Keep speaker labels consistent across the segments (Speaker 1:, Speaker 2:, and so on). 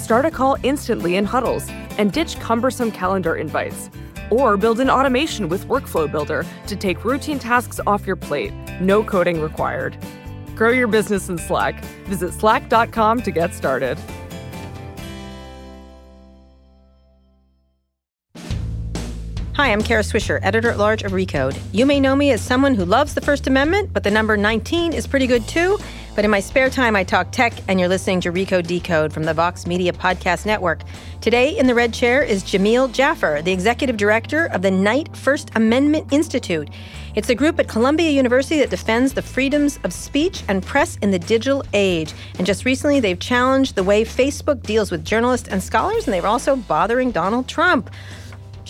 Speaker 1: Start a call instantly in huddles and ditch cumbersome calendar invites. Or build an automation with Workflow Builder to take routine tasks off your plate. No coding required. Grow your business in Slack. Visit slack.com to get started.
Speaker 2: Hi, I'm Kara Swisher, editor at large of Recode. You may know me as someone who loves the First Amendment, but the number 19 is pretty good too. But in my spare time, I talk tech, and you're listening to Recode Decode from the Vox Media Podcast Network. Today in the red chair is Jameel Jaffer, the executive director of the Knight First Amendment Institute. It's a group at Columbia University that defends the freedoms of speech and press in the digital age. And just recently, they've challenged the way Facebook deals with journalists and scholars, and they're also bothering Donald Trump.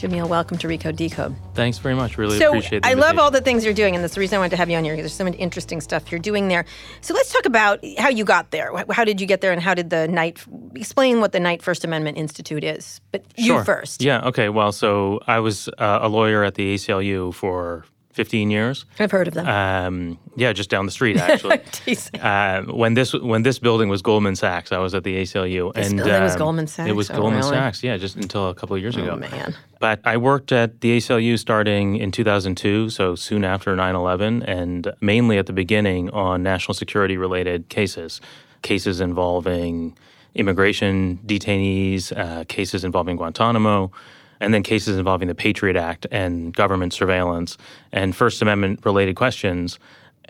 Speaker 2: Jameel, welcome to Recode Decode.
Speaker 3: Thanks very much. Really
Speaker 2: so
Speaker 3: appreciate the
Speaker 2: I love all the things you're doing, and that's the reason I wanted to have you on here. There's so much interesting stuff you're doing there. So let's talk about how you got there. How did you get there, and how did the Knight explain what the Knight First Amendment Institute is? But you
Speaker 3: Sure.
Speaker 2: first.
Speaker 3: Yeah. Okay. Well, so I was uh, a lawyer at the ACLU for 15 years.
Speaker 2: I've heard of them.
Speaker 3: Um, yeah, just down the street actually. Uh, when this when this building was Goldman Sachs, I was at the ACLU.
Speaker 2: This
Speaker 3: and
Speaker 2: building was
Speaker 3: um,
Speaker 2: Goldman
Speaker 3: It was
Speaker 2: Oh,
Speaker 3: Goldman
Speaker 2: really?
Speaker 3: Sachs. Yeah, just until a couple of years ago.
Speaker 2: oh man.
Speaker 3: But I worked at the ACLU starting in 2002, so soon after 9 11, and mainly at the beginning on national security related cases. Cases involving immigration detainees, uh, cases involving Guantanamo, and then cases involving the Patriot Act and government surveillance and First Amendment related questions.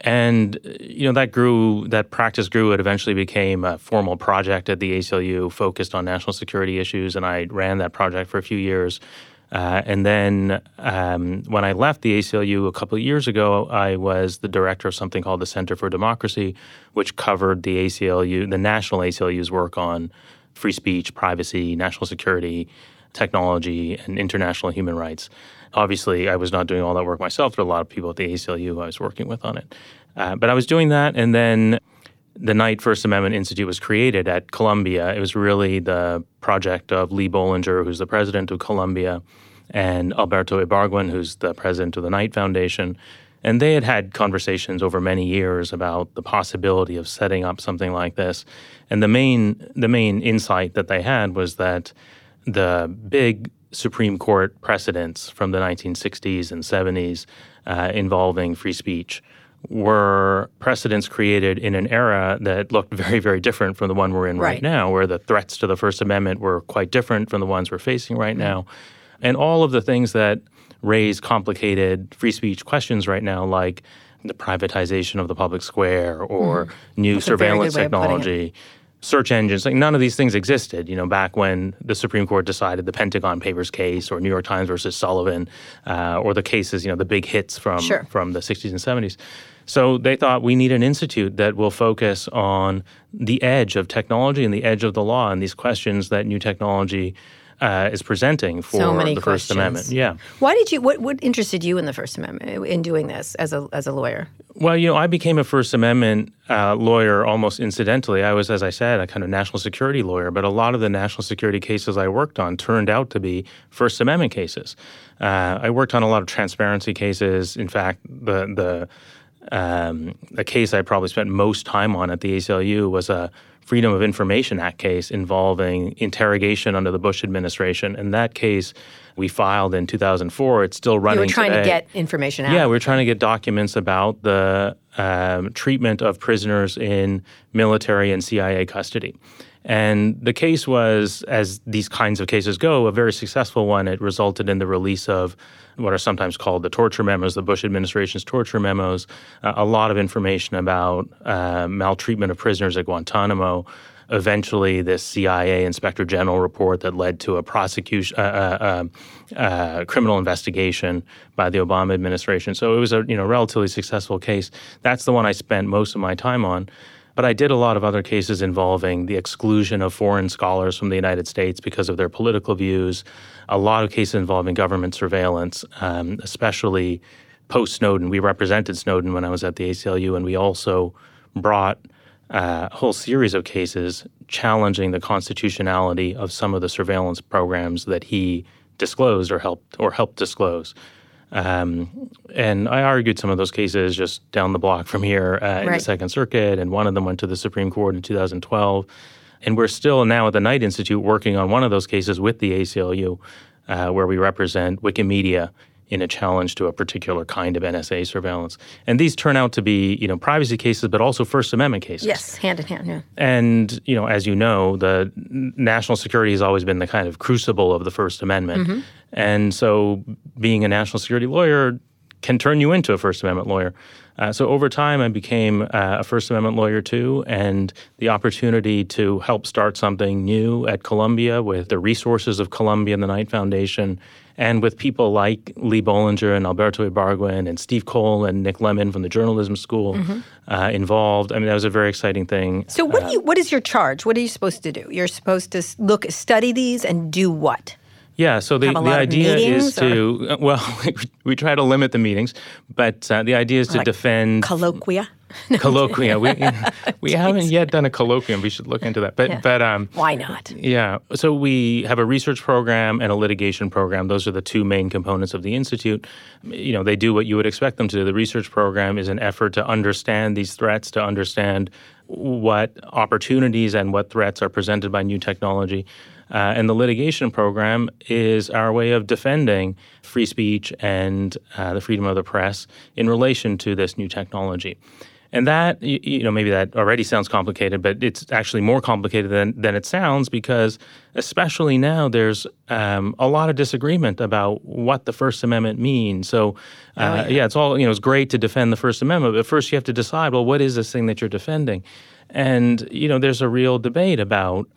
Speaker 3: And you know that grew, that practice grew. It eventually became a formal project at the ACLU focused on national security issues, and I ran that project for a few years. Uh, and then um, when I left the ACLU a couple of years ago, I was the director of something called the Center for Democracy, which covered the ACLU, the national ACLU's work on free speech, privacy, national security, technology, and international human rights. Obviously, I was not doing all that work myself, but a lot of people at the ACLU I was working with on it. Uh, but I was doing that, and then the Knight First Amendment Institute was created at Columbia. It was really the project of Lee Bollinger, who's the president of Columbia, and Alberto Ibargüen, who's the president of the Knight Foundation. And they had had conversations over many years about the possibility of setting up something like this. And the main the main insight that they had was that the big Supreme Court precedents from the 1960s and 70s uh, involving free speech were precedents created in an era that looked very, very different from the one we're in right,
Speaker 2: Right.
Speaker 3: now, where the threats to the First Amendment were quite different from the ones we're facing right now. And all of the things that raise complicated free speech questions right now, like the privatization of the public square or new
Speaker 2: That's
Speaker 3: surveillance
Speaker 2: good way of putting it.
Speaker 3: technology, search engines, like none of these things existed, you know, back when the Supreme Court decided the Pentagon Papers case or New York Times versus Sullivan uh, or the cases, you know, the big hits from
Speaker 2: Sure.
Speaker 3: from the 60s and 70s. So they thought we need an institute that will focus on the edge of technology and the edge of the law and these questions that new technology uh, is presenting for
Speaker 2: So
Speaker 3: the First
Speaker 2: questions.
Speaker 3: Amendment. Yeah.
Speaker 2: Why did you? What what interested you in the First Amendment in doing this as a as a lawyer?
Speaker 3: Well, you know, I became a First Amendment uh, lawyer almost incidentally. I was, as I said, a kind of national security lawyer, but a lot of the national security cases I worked on turned out to be First Amendment cases. Uh, I worked on a lot of transparency cases. In fact, the the um, the case I probably spent most time on at the ACLU was a Freedom of Information Act case involving interrogation under the Bush administration. And that case we filed in 2004. It's still running.
Speaker 2: You were trying
Speaker 3: today.
Speaker 2: to get information out.
Speaker 3: Yeah, we were trying to get documents about the um, treatment of prisoners in military and CIA custody. And the case was, as these kinds of cases go, a very successful one. It resulted in the release of what are sometimes called the torture memos, the Bush administration's torture memos, uh, a lot of information about uh, maltreatment of prisoners at Guantanamo. Eventually, this CIA Inspector General report that led to a prosecution, uh, uh, uh, uh, criminal investigation by the Obama administration. So it was a you know relatively successful case. That's the one I spent most of my time on. But I did a lot of other cases involving the exclusion of foreign scholars from the United States because of their political views, a lot of cases involving government surveillance, um, especially post Snowden. We represented Snowden when I was at the ACLU, and we also brought uh, a whole series of cases challenging the constitutionality of some of the surveillance programs that he disclosed or helped or helped disclose. Um, and I argued some of those cases just down the block from here uh, right. in the Second Circuit, and one of them went to the Supreme Court in 2012. And we're still now at the Knight Institute working on one of those cases with the ACLU, uh, where we represent Wikimedia in a challenge to a particular kind of NSA surveillance. And these turn out to be, you know, privacy cases, but also First Amendment cases.
Speaker 2: Yes, hand in hand. Yeah.
Speaker 3: And you know, as you know, the national security has always been the kind of crucible of the First Amendment. Mm-hmm. And so, being a national security lawyer can turn you into a First Amendment lawyer. Uh, so over time, I became uh, a First Amendment lawyer too, and the opportunity to help start something new at Columbia with the resources of Columbia and the Knight Foundation and with people like Lee Bollinger and Alberto Ibargüen and Steve Coll and Nick Lemann from the journalism school mm-hmm. uh, involved. I mean, that was a very exciting thing.
Speaker 2: So, what, uh, you, what is your charge? What are you supposed to do? You're supposed to look, study these, and do what?
Speaker 3: Yeah, so the, the idea is to, uh, well, we, try to limit the meetings, but uh, the idea is to
Speaker 2: like
Speaker 3: defend.
Speaker 2: Colloquia?
Speaker 3: No, colloquium. we we haven't yet done a colloquium. We should look into that. But
Speaker 2: yeah.
Speaker 3: but um,
Speaker 2: why not?
Speaker 3: Yeah. So we have a research program and a litigation program. Those are the two main components of the institute. You know, they do what you would expect them to do. The research program is an effort to understand these threats, to understand what opportunities and what threats are presented by new technology. Uh, and the litigation program is our way of defending free speech and uh, the freedom of the press in relation to this new technology. And that, you, you, know, maybe that already sounds complicated, but it's actually more complicated than, than it sounds because, especially now, there's um, a lot of disagreement about what the First Amendment means. So, uh, oh, yeah. yeah, it's all, you know, it's great to defend the First Amendment, but first you have to decide, well, what is this thing that you're defending? And, you know, there's a real debate about,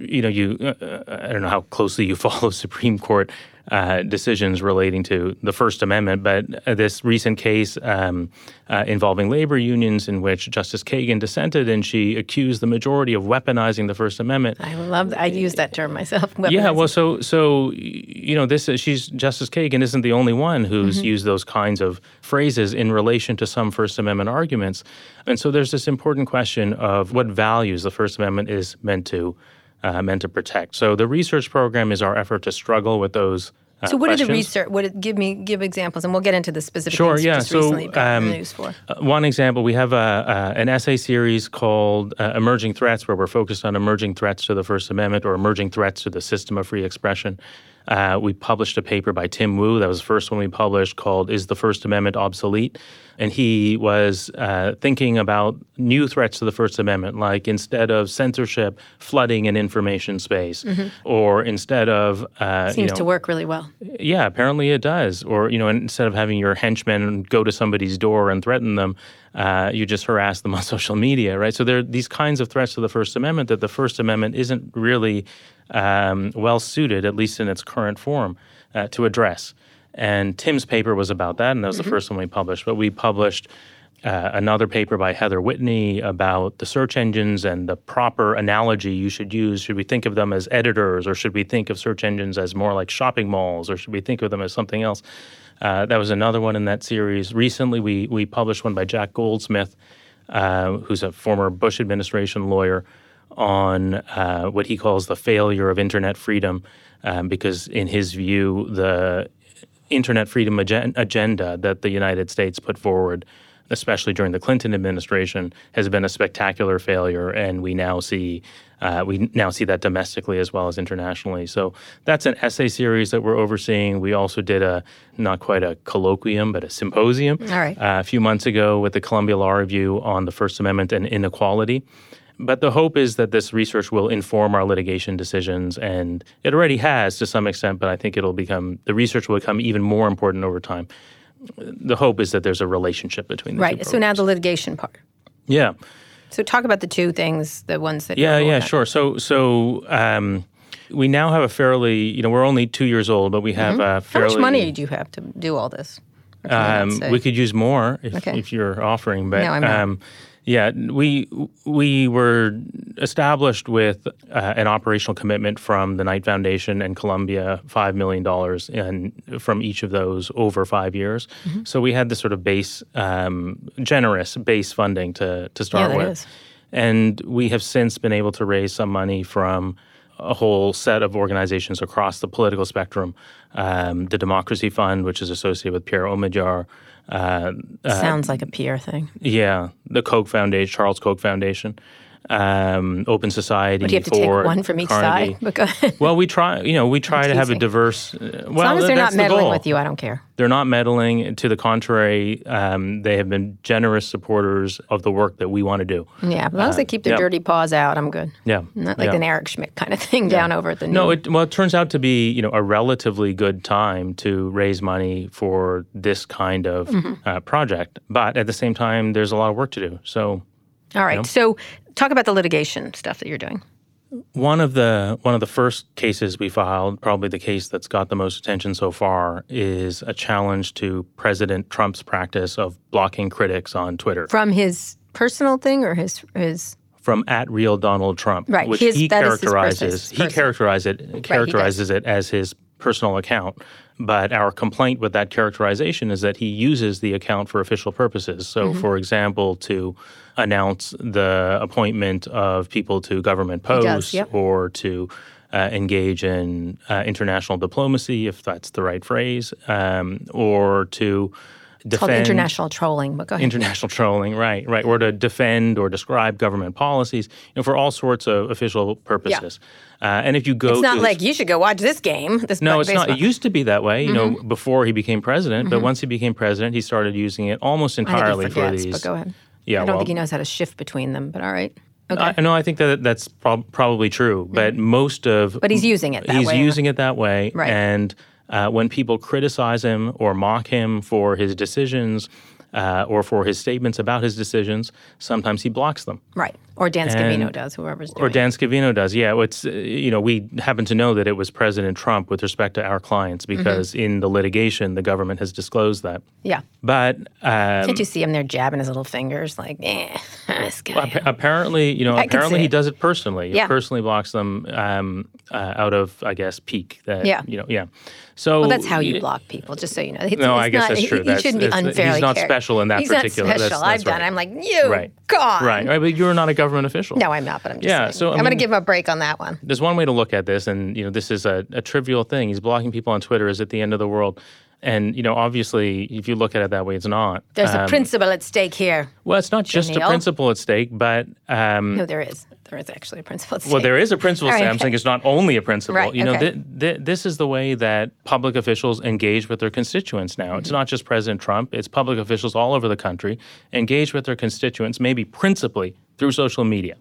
Speaker 3: you know, you, uh, uh I don't know how closely you follow Supreme Court uh, decisions relating to the First Amendment, but uh, this recent case um, uh, involving labor unions, in which Justice Kagan dissented, and she accused the majority of weaponizing the First Amendment.
Speaker 2: I love. I use that term myself.
Speaker 3: Yeah, well, so so you know, this is, she's Justice Kagan isn't the only one who's mm-hmm. used those kinds of phrases in relation to some First Amendment arguments, and so there's this important question of what values the First Amendment is meant to uh, meant to protect. So the research program is our effort to struggle with those. Uh,
Speaker 2: so what
Speaker 3: questions.
Speaker 2: are the research? What it, give me give examples, and we'll get into the specific.
Speaker 3: Sure, yeah.
Speaker 2: Just
Speaker 3: so
Speaker 2: um.
Speaker 3: Uh, one example, we have a, an essay series called uh, "Emerging Threats," where we're focused on emerging threats to the First Amendment or emerging threats to the system of free expression. Uh, we published a paper by Tim Wu. That was the first one we published called Is the First Amendment Obsolete? And he was uh, thinking about new threats to the First Amendment, like instead of censorship, flooding an information space, mm-hmm. or instead of.
Speaker 2: Uh, Seems you know, to work really well.
Speaker 3: Yeah, apparently it does. Or, you know, instead of having your henchmen go to somebody's door and threaten them, uh, you just harass them on social media, right? So there are these kinds of threats to the First Amendment that the First Amendment isn't really um, well suited, at least in its current form, uh, to address. And Tim's paper was about that, and that was mm-hmm. the first one we published. But we published uh, another paper by Heather Whitney about the search engines and the proper analogy you should use. Should we think of them as editors, or should we think of search engines as more like shopping malls, or should we think of them as something else? Uh, that was another one in that series. Recently, we we published one by Jack Goldsmith, uh, who's a former Bush administration lawyer, on uh, what he calls the failure of internet freedom, um, because in his view, the internet freedom agen- agenda that the United States put forward, especially during the Clinton administration, has been a spectacular failure, and we now see. Uh, we now see that domestically as well as internationally. So that's an essay series that we're overseeing. We also did a not quite a colloquium, but a symposium
Speaker 2: uh,
Speaker 3: a few months ago with the Columbia Law Review on the First Amendment and inequality but the hope is that this research will inform our litigation decisions, and it already has to some extent. But I think it'll become the research will become even more important over time. The hope is that there's a relationship between the
Speaker 2: Right. So now the litigation part.
Speaker 3: yeah,
Speaker 2: So talk about the two things, the ones that.
Speaker 3: yeah, yeah, sure. So, so um, we now have a fairly, you know, we're only two years old, but we have a
Speaker 2: Mm-hmm. How
Speaker 3: fairly.
Speaker 2: much money do you have to do all this? Or can you not
Speaker 3: Um, we could use more if,
Speaker 2: Okay.
Speaker 3: if you're offering, but
Speaker 2: No, I'm not.
Speaker 3: Um, yeah, we we were established with uh, an operational commitment from the Knight Foundation and Columbia, five million dollars, and from each of those over five years.
Speaker 2: Mm-hmm.
Speaker 3: So we had this sort of base, um, generous base funding to to start
Speaker 2: that
Speaker 3: with,
Speaker 2: is.
Speaker 3: and we have since been able to raise some money from a whole set of organizations across the political spectrum. Um, the Democracy Fund, which is associated with Pierre Omidyar. Uh,
Speaker 2: Sounds like a PR thing.
Speaker 3: yeah, the Koch Foundation, Charles Koch Foundation, um, Open Society.
Speaker 2: But you have to
Speaker 3: for
Speaker 2: take one from each
Speaker 3: Carnegie.
Speaker 2: side.
Speaker 3: Well, we try. You know, we try to have a diverse. uh,
Speaker 2: as long as they're not
Speaker 3: that's the
Speaker 2: meddling with you, I don't care.
Speaker 3: They're not meddling. To the contrary, um, they have been generous supporters of the work that we want to do.
Speaker 2: Yeah, as long as they keep their
Speaker 3: Uh, yeah.
Speaker 2: dirty paws out, I'm good.
Speaker 3: Yeah,
Speaker 2: Not like
Speaker 3: yeah.
Speaker 2: an Eric Schmidt kind of thing down over at the
Speaker 3: No, it, well, it turns out to be you know a relatively good time to raise money for this kind of
Speaker 2: Mm-hmm.
Speaker 3: uh, project, but at the same time, there's a lot of work to do. So
Speaker 2: All right. So talk about the litigation stuff that you're doing.
Speaker 3: One of the one of the first cases we filed, probably the case that's got the most attention so far, is a challenge to President Trump's practice of blocking critics on Twitter
Speaker 2: From his personal thing or his his
Speaker 3: from at real Donald Trump,
Speaker 2: Right,
Speaker 3: which
Speaker 2: his-
Speaker 3: he
Speaker 2: is his
Speaker 3: characterizes
Speaker 2: person's-
Speaker 3: he
Speaker 2: person.
Speaker 3: characterizes it characterizes it as his personal account. But our complaint with that characterization is that he uses the account for official purposes. So,
Speaker 2: Mm-hmm.
Speaker 3: for example, to announce the appointment of people to government
Speaker 2: does,
Speaker 3: posts
Speaker 2: yep.
Speaker 3: or to uh, engage in uh, international diplomacy, if that's the right phrase, um, or to
Speaker 2: It's called
Speaker 3: defend
Speaker 2: international trolling. But go ahead.
Speaker 3: international trolling, right, right, or to defend or describe government policies, you know, for all sorts of official purposes. Uh, and if you go,
Speaker 2: it's not
Speaker 3: to
Speaker 2: like you should go watch this game. This
Speaker 3: no, it's not. It used to be that way, you
Speaker 2: Mm-hmm.
Speaker 3: know, before he became president. But once he became president, he started using it almost
Speaker 2: I think he
Speaker 3: entirely for
Speaker 2: forgets,
Speaker 3: these.
Speaker 2: But go ahead.
Speaker 3: Yeah,
Speaker 2: I don't
Speaker 3: well,
Speaker 2: think he knows how to shift between them. But all right. Okay.
Speaker 3: I know. I think that that's prob- probably true, but most of
Speaker 2: But he's using it that
Speaker 3: he's
Speaker 2: way.
Speaker 3: using it that way,
Speaker 2: Right.
Speaker 3: and uh, when people criticize him or mock him for his decisions uh, or for his statements about his decisions, sometimes he blocks them.
Speaker 2: right. Or Dan Scavino
Speaker 3: And-
Speaker 2: does. Whoever's doing
Speaker 3: Or. Dan Scavino does, yeah. It's uh, you know we happen to know that it was President Trump with respect to our clients
Speaker 2: Mm-hmm.
Speaker 3: because in the litigation the government has disclosed that.
Speaker 2: Yeah.
Speaker 3: But um,
Speaker 2: Can't you see him there jabbing his little fingers like, eh, this guy.
Speaker 3: appa- apparently, you know,
Speaker 2: I
Speaker 3: apparently he
Speaker 2: it.
Speaker 3: does it personally. He
Speaker 2: Yeah.
Speaker 3: personally blocks them um, uh, out of, I guess, pique. That,
Speaker 2: Yeah.
Speaker 3: You know, yeah. So
Speaker 2: well, that's how you block people, just so you know. It's,
Speaker 3: No,
Speaker 2: it's
Speaker 3: I guess
Speaker 2: not,
Speaker 3: that's
Speaker 2: he-
Speaker 3: true.
Speaker 2: He,
Speaker 3: That's-
Speaker 2: shouldn't be
Speaker 3: it's- he's not
Speaker 2: char-
Speaker 3: special in that
Speaker 2: he's
Speaker 3: particular-
Speaker 2: Not
Speaker 3: that's-
Speaker 2: special.
Speaker 3: that's
Speaker 2: I've done.
Speaker 3: right.
Speaker 2: I'm like, you,
Speaker 3: Right.
Speaker 2: God.
Speaker 3: Right, right, but you're not a government official.
Speaker 2: No, I'm not. But I'm just
Speaker 3: Yeah,
Speaker 2: saying.
Speaker 3: so, I
Speaker 2: I'm going to give him a break on that one.
Speaker 3: There's one way to look at this, and you know, this is a, a trivial thing. He's blocking people on Twitter is at the end of the world. And you know, obviously, if you look at it that way, it's not.
Speaker 2: There's a
Speaker 3: Um,
Speaker 2: principle at stake here.
Speaker 3: Well, it's not just a principle at stake, but um,
Speaker 2: No, there is. Is actually a stake.
Speaker 3: Well, there is a principle.
Speaker 2: All right,
Speaker 3: Sam. I'm
Speaker 2: okay.
Speaker 3: it's not only a principle.
Speaker 2: Right,
Speaker 3: You know,
Speaker 2: okay.
Speaker 3: thi- thi- this is the way that public officials engage with their constituents now.
Speaker 2: Mm-hmm.
Speaker 3: It's not just President Trump. It's public officials all over the country engage with their constituents, maybe principally through social media.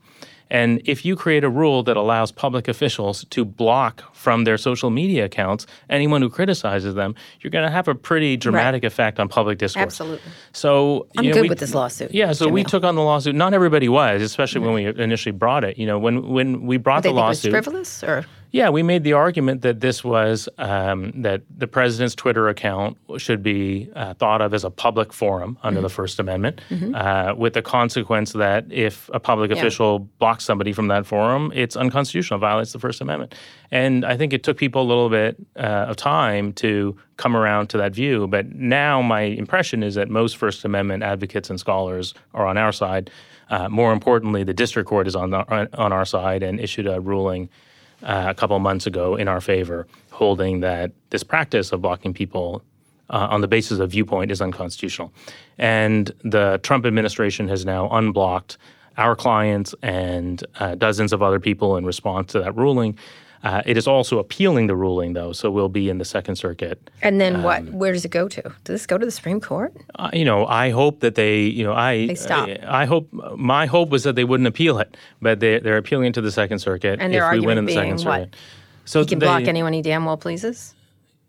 Speaker 3: And if you create a rule that allows public officials to block from their social media accounts anyone who criticizes them, you're going to have a pretty dramatic effect on public discourse.
Speaker 2: Absolutely.
Speaker 3: So
Speaker 2: I'm
Speaker 3: you know,
Speaker 2: good
Speaker 3: we-
Speaker 2: with this lawsuit.
Speaker 3: Yeah, so we took on the lawsuit. Not everybody was, especially when we initially brought it. You know, when when we brought the
Speaker 2: think it was
Speaker 3: lawsuit,
Speaker 2: frivolous, or
Speaker 3: yeah, we made the argument that this was um, that the president's Twitter account should be uh, thought of as a public forum under
Speaker 2: Mm-hmm.
Speaker 3: the First Amendment, uh, with the consequence that if a public official blocks somebody from that forum, it's unconstitutional, violates the First Amendment. And I think it took people a little bit uh, of time to come around to that view. But now my impression is that most First Amendment advocates and scholars are on our side. Uh, more importantly, the district court is on the, on, on our side and issued a ruling uh, a couple months ago in our favor, holding that this practice of blocking people uh, on the basis of viewpoint is unconstitutional. And the Trump administration has now unblocked our clients and uh, dozens of other people in response to that ruling. Uh, it is also appealing the ruling, though, so we'll be in the Second Circuit.
Speaker 2: And then what? Where does it go to? Does this go to the Supreme Court?
Speaker 3: Uh, you know, I hope that they, you know, I,
Speaker 2: They stop.
Speaker 3: I, I hope my hope was that they wouldn't appeal it, but they, they're appealing to the Second Circuit.
Speaker 2: And their
Speaker 3: if we win in the Second
Speaker 2: being what?
Speaker 3: Circuit, so
Speaker 2: He can
Speaker 3: they-
Speaker 2: block anyone he damn well pleases.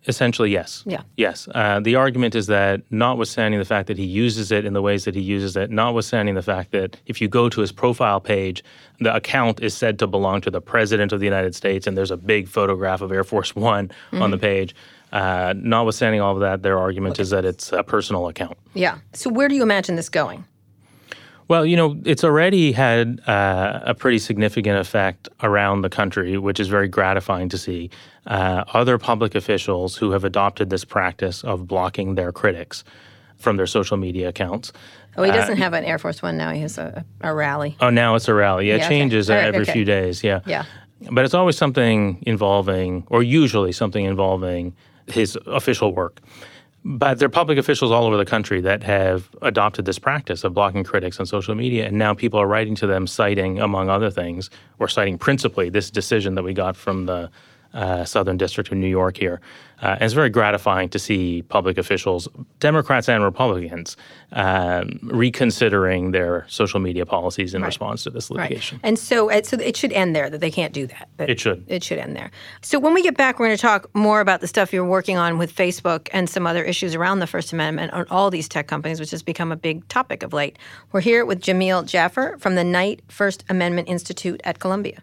Speaker 3: Essentially, yes.
Speaker 2: Yeah.
Speaker 3: Yes. Uh, the argument is that, notwithstanding the fact that he uses it in the ways that he uses it, notwithstanding the fact that if you go to his profile page, the account is said to belong to the President of the United States, and there's a big photograph of Air Force One on
Speaker 2: Mm-hmm.
Speaker 3: the page. Uh, notwithstanding all of that, their argument is that it's a personal account.
Speaker 2: Yeah. So where do you imagine this going?
Speaker 3: Well, you know, it's already had uh, a pretty significant effect around the country, which is very gratifying to see. Uh, other public officials who have adopted this practice of blocking their critics from their social media accounts.
Speaker 2: Oh, he doesn't have an Air Force One now. He has a, a rally.
Speaker 3: Oh, now it's a rally. Yeah, it
Speaker 2: Yeah, okay.
Speaker 3: changes uh,
Speaker 2: All right,
Speaker 3: every
Speaker 2: okay.
Speaker 3: few days. Yeah.
Speaker 2: Yeah.
Speaker 3: But it's always something involving, or usually something involving his official work. But there are public officials all over the country that have adopted this practice of blocking critics on social media. And now people are writing to them citing, among other things, or citing principally this decision that we got from the uh, Southern District of New York here. Uh, and it's very gratifying to see public officials, Democrats and Republicans, um, reconsidering their social media policies in response to this litigation.
Speaker 2: And so, it, so it should end there. That they can't do that.
Speaker 3: It should.
Speaker 2: It should end there. So when we get back, we're going to talk more about the stuff you're working on with Facebook and some other issues around the First Amendment on all these tech companies, which has become a big topic of late. We're here with Jameel Jaffer from the Knight First Amendment Institute at Columbia.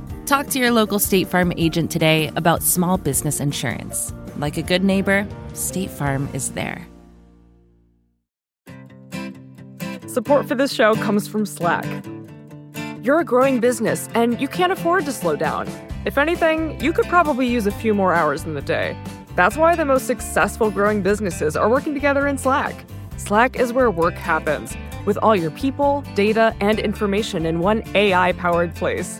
Speaker 4: Talk to your local State Farm agent today about small business insurance. Like a good neighbor, State Farm is there.
Speaker 1: Support for this show comes from Slack. You're a growing business and you can't afford to slow down. If anything, you could probably use a few more hours in the day. That's why the most successful growing businesses are working together in Slack. Slack is where work happens, with all your people, data, and information in one AI powered place.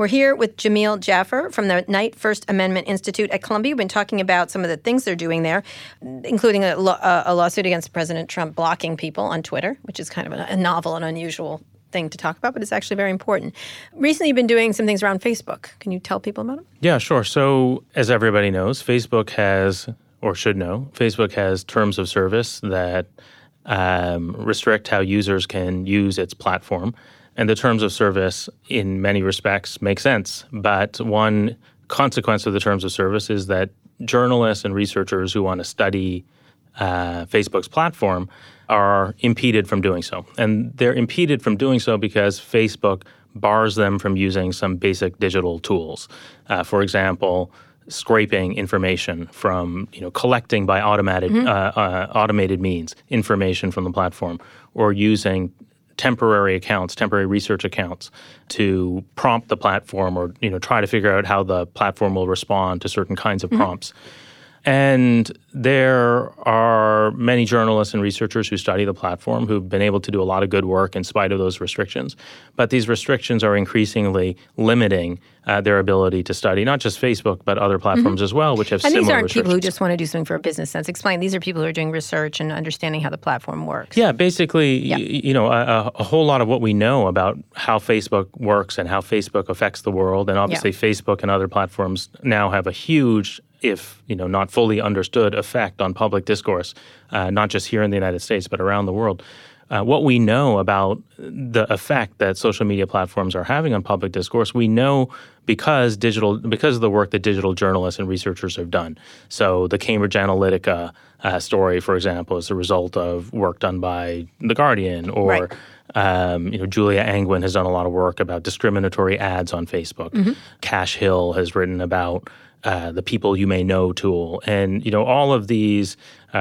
Speaker 2: We're here with Jameel Jaffer from the Knight First Amendment Institute at Columbia. We've been talking about some of the things they're doing there, including a, law- uh, a lawsuit against President Trump blocking people on Twitter, which is kind of a, novel and unusual thing to talk about, but it's actually very important. Recently, you've been doing some things around Facebook. Can you tell people about them?
Speaker 3: Yeah, sure. So, as everybody knows, Facebook has, or should know, Facebook has terms of service that um, restrict how users can use its platform. And the terms of service, in many respects, make sense. But one consequence of the terms of service is that journalists and researchers who want to study uh, Facebook's platform are impeded from doing so. And they're impeded from doing so because Facebook bars them from using some basic digital tools. Uh, for example, scraping information from, you know, collecting by automated, uh, uh, automated means information from the platform, or using temporary accounts, temporary research accounts to prompt the platform or you know try to figure out how the platform will respond to certain kinds of mm-hmm. prompts. And there are many journalists and researchers who study the platform who've been able to do a lot of good work in spite of those restrictions. But these restrictions are increasingly limiting uh, their ability to study not just Facebook, but other platforms as well, which have
Speaker 2: And
Speaker 3: similar
Speaker 2: these aren't people who just want to do something for a business sense. Explain. These are people who are doing research and understanding how the platform works.
Speaker 3: Yeah, basically, y- you know, a, a whole lot of what we know about how Facebook works and how Facebook affects the world, and obviously, Facebook and other platforms now have a huge, if you know, not fully understood, effect on public discourse, uh, not just here in the United States but around the world. uh, what we know about the effect that social media platforms are having on public discourse, we know because digital because of the work that digital journalists and researchers have done. So the Cambridge Analytica uh, story, for example, is a result of work done by the Guardian, or
Speaker 2: Right.
Speaker 3: um, you know Julia Angwin has done a lot of work about discriminatory ads on Facebook. Kash Hill has written about uh, the people you may know tool, and you know all of these. Uh,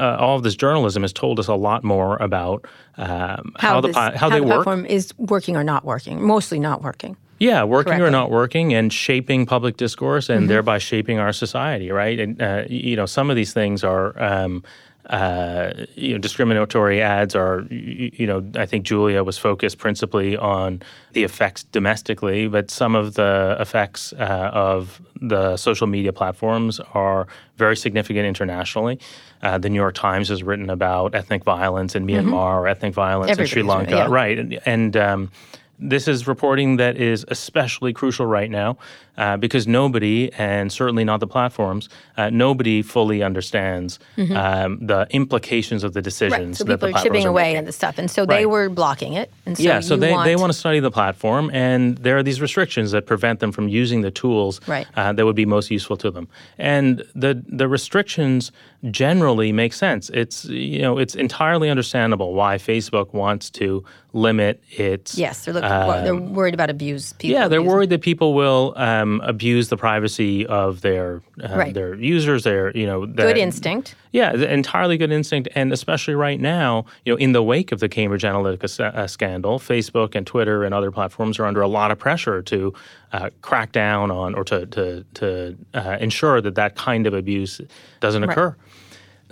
Speaker 3: uh, all of this journalism has told us a lot more about um, how, the
Speaker 2: this-
Speaker 3: pi- how, they
Speaker 2: the
Speaker 3: work.
Speaker 2: platform is working or not working. Mostly not working.
Speaker 3: Yeah, working or not working, and shaping public discourse,
Speaker 2: Mm-hmm.
Speaker 3: and thereby shaping our society. Right, and uh, you know, some of these things are. Um, uh, you know, discriminatory ads are, you know, I think Julia was focused principally on the effects domestically, but some of the effects uh, of the social media platforms are very significant internationally. Uh, the New York Times has written about ethnic violence in Myanmar or ethnic violence in Sri
Speaker 2: Mm-hmm.
Speaker 3: Lanka,
Speaker 2: yeah.
Speaker 3: right? And, and um, this is reporting that is especially crucial right now uh, because nobody, and certainly not the platforms, uh, nobody fully understands um, the implications of the decisions
Speaker 2: Mm-hmm. Right. So
Speaker 3: that the
Speaker 2: people are chipping away
Speaker 3: making.
Speaker 2: and the stuff, and so they
Speaker 3: Right.
Speaker 2: were blocking it. And so
Speaker 3: yeah, so they,
Speaker 2: want,
Speaker 3: they want to study the platform, and there are these restrictions that prevent them from using the tools
Speaker 2: Right.
Speaker 3: uh, that would be most useful to them. And the the restrictions generally make sense. It's you know it's entirely understandable why Facebook wants to limit its
Speaker 2: Yes, they're looking. they're worried about abuse. People
Speaker 3: Um, yeah, they're
Speaker 2: abusing.
Speaker 3: worried that people will um, abuse the privacy of their uh,
Speaker 2: Right.
Speaker 3: their users. Their you know
Speaker 2: Good instinct.
Speaker 3: yeah, entirely good instinct, and especially right now, you know, in the wake of the Cambridge Analytica uh, scandal, Facebook and Twitter and other platforms are under a lot of pressure to uh, crack down on or to to to uh, ensure that that kind of abuse doesn't occur.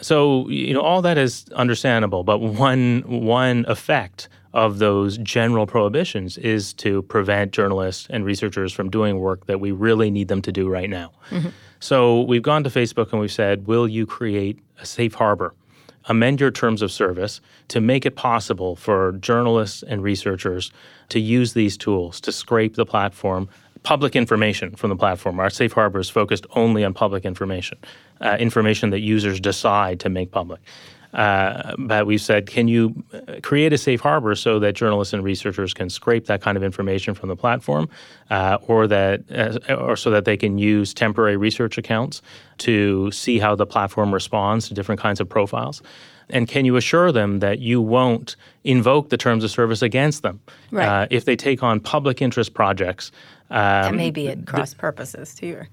Speaker 3: So you know, all that is understandable, but one one effect of those general prohibitions is to prevent journalists and researchers from doing work that we really need them to do right now. So we've gone to Facebook and we've said, "Will you create a safe harbor?" Amend your terms of service to make it possible for journalists and researchers to use these tools to scrape the platform, public information from the platform. Our safe harbor is focused only on public information, uh, information that users decide to make public. Uh, but we've said, can you uh, create a safe harbor so that journalists and researchers can scrape that kind of information from the platform, uh, or that, uh, or so that they can use temporary research accounts to see how the platform responds to different kinds of profiles. And can you assure them that you won't invoke the terms of service against them
Speaker 2: Right.
Speaker 3: uh, if they take on public interest projects? Um,
Speaker 2: That may be at cross purposes to your.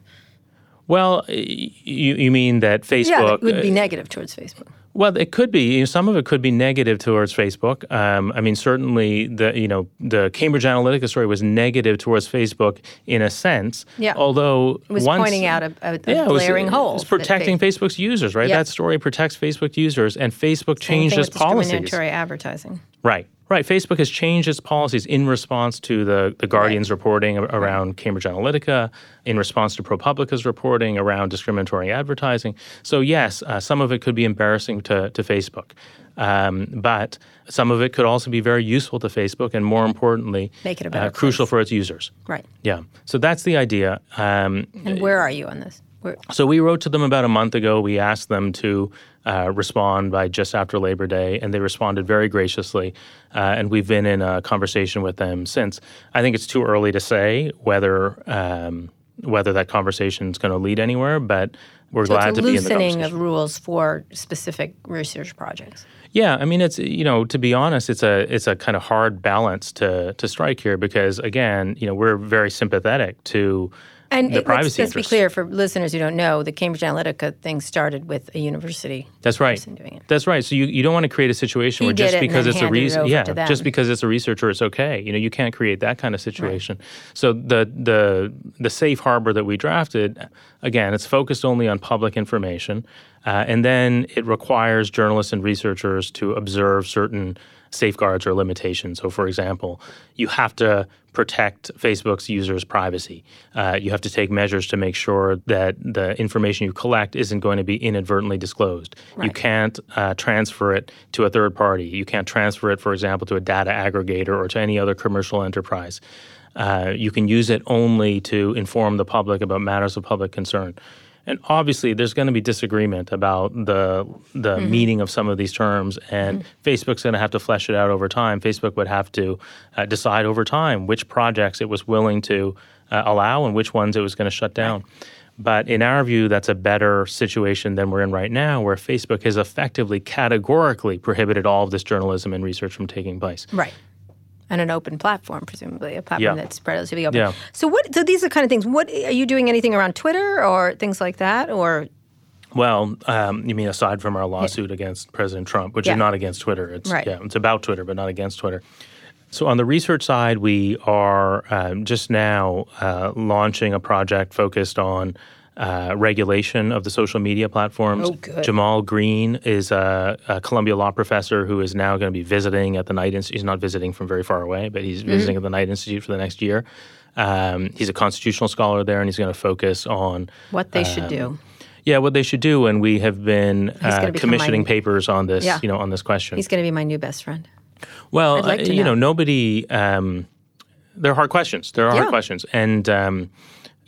Speaker 3: well, you, you mean that Facebook?
Speaker 2: Yeah, it would be
Speaker 3: uh,
Speaker 2: negative towards Facebook.
Speaker 3: Well, it could be. You know, some of it could be negative towards Facebook. Um, I mean, certainly the you know the Cambridge Analytica story was negative towards Facebook in a sense.
Speaker 2: Yeah.
Speaker 3: Although
Speaker 2: It was
Speaker 3: once,
Speaker 2: pointing out a, a, a
Speaker 3: yeah, it was-
Speaker 2: glaring hole.
Speaker 3: It's protecting Facebook's users, right?
Speaker 2: Yep.
Speaker 3: That story protects Facebook users, and Facebook
Speaker 2: Same
Speaker 3: changed its policies.
Speaker 2: discriminatory advertising.
Speaker 3: Right. Right. Facebook has changed its policies in response to the, the Guardian's reporting a- around Cambridge Analytica, in response to ProPublica's reporting around discriminatory advertising. So, yes, uh, some of it could be embarrassing to, to Facebook. Um, but some of it could also be very useful to Facebook and, more importantly,
Speaker 2: Make it a better
Speaker 3: uh, crucial for its users.
Speaker 2: Right.
Speaker 3: Yeah. So that's the idea. Um,
Speaker 2: And where are you on this? Where,
Speaker 3: so we wrote to them about a month ago. We asked them to uh, respond by just after Labor Day, and they responded very graciously. Uh, and we've been in a conversation with them since. I think it's too early to say whether um, whether that conversation is going to lead anywhere, but we're
Speaker 2: so
Speaker 3: glad to be in the
Speaker 2: loosening of rules for specific research projects.
Speaker 3: Yeah, I mean, it's you know, to be honest, it's a it's a kind of hard balance to to strike here because again, you know, we're very sympathetic to
Speaker 2: And
Speaker 3: the
Speaker 2: it-
Speaker 3: privacy
Speaker 2: let's, let's be clear for listeners who don't know, the Cambridge Analytica thing started with a university.
Speaker 3: That's right.
Speaker 2: person doing it.
Speaker 3: That's right. So you, you don't want to create a situation
Speaker 2: He
Speaker 3: where just
Speaker 2: it
Speaker 3: because it's a
Speaker 2: handed it
Speaker 3: reason, yeah, just because it's a researcher, it's okay. You know, you can't create that kind of situation. So the the the safe harbor that we drafted, again, it's focused only on public information, uh, and then it requires journalists and researchers to observe certain safeguards or limitations. So, for example, you have to protect Facebook's users' privacy. Uh, you have to take measures to make sure that the information you collect isn't going to be inadvertently disclosed. You can't uh, transfer it to a third party. You can't transfer it, for example, to a data aggregator or to any other commercial enterprise. Uh, you can use it only to inform the public about matters of public concern. And obviously, there's going to be disagreement about the the
Speaker 2: Mm-hmm.
Speaker 3: meaning of some of these terms, and Facebook's going to have to flesh it out over time. Facebook would have to uh, decide over time which projects it was willing to uh, allow and which ones it was going to shut down. But in our view, that's a better situation than we're in right now, where Facebook has effectively categorically prohibited all of this journalism and research from taking place.
Speaker 2: Right. And an open platform, presumably a platform
Speaker 3: Yeah.
Speaker 2: that's relatively open.
Speaker 3: Yeah.
Speaker 2: So what? So these are kind of things. What are you doing? Anything around Twitter or things like that? Or
Speaker 3: Well, um, you mean aside from our lawsuit against President Trump, which
Speaker 2: Yeah.
Speaker 3: is not against Twitter? It's
Speaker 2: Right.
Speaker 3: yeah, it's about Twitter, but not against Twitter. So on the research side, we are um, just now uh, launching a project focused on uh, regulation of the social media platforms.
Speaker 2: Oh.
Speaker 3: Jamal Greene is a, a Columbia law professor who is now going to be visiting at the Knight Institute. He's not visiting from very far away, but he's
Speaker 2: Mm-hmm.
Speaker 3: visiting at the Knight Institute for the next year. Um, he's a constitutional scholar there, and he's going to focus on
Speaker 2: what they should do?
Speaker 3: yeah, what they should do, and we have been uh, commissioning
Speaker 2: my-
Speaker 3: papers on this,
Speaker 2: Yeah.
Speaker 3: you know, on this question.
Speaker 2: He's going to be my new best friend.
Speaker 3: well,
Speaker 2: like
Speaker 3: uh, you know,
Speaker 2: know.
Speaker 3: nobody. Um, they're hard questions. They're
Speaker 2: Yeah.
Speaker 3: hard questions, and um,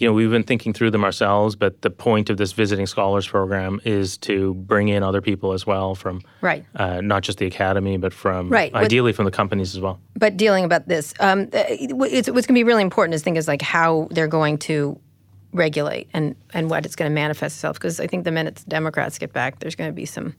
Speaker 3: you know, we've been thinking through them ourselves. But the point of this visiting scholars program is to bring in other people as well from
Speaker 2: Right.
Speaker 3: uh, not just the academy, but from
Speaker 2: Right.
Speaker 3: Ideally from the companies as well.
Speaker 2: But dealing about this, um, it's, what's going to be really important is think is like how they're going to regulate and and what it's going to manifest itself. Because I think the minute the Democrats get back, there's going to be some.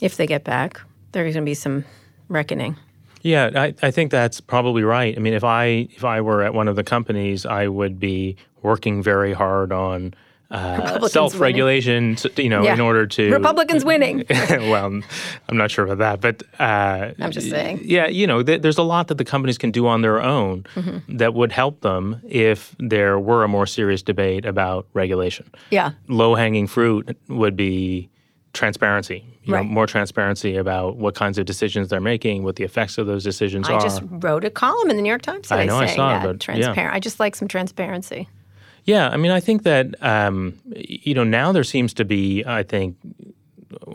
Speaker 2: If they get back, there's going to be some reckoning.
Speaker 3: Yeah, I, I think that's probably right. I mean, if I if I were at one of the companies, I would be working very hard on uh, self-regulation. to- You know,
Speaker 2: Yeah.
Speaker 3: in order to
Speaker 2: Republicans winning.
Speaker 3: well, I'm not sure about that, but uh,
Speaker 2: I'm just saying.
Speaker 3: Yeah, you know, th- there's a lot that the companies can do on their own
Speaker 2: Mm-hmm.
Speaker 3: that would help them if there were a more serious debate about regulation.
Speaker 2: Yeah.
Speaker 3: Low-hanging fruit would be transparency. You
Speaker 2: Right.
Speaker 3: know, more transparency about what kinds of decisions they're making, what the effects of those decisions
Speaker 2: I
Speaker 3: are.
Speaker 2: I just wrote a column in the New York Times today
Speaker 3: I know, I
Speaker 2: saying
Speaker 3: saw it,
Speaker 2: that
Speaker 3: but yeah.
Speaker 2: I just like some transparency.
Speaker 3: Yeah, I mean, I think that um, you know now there seems to be, I think,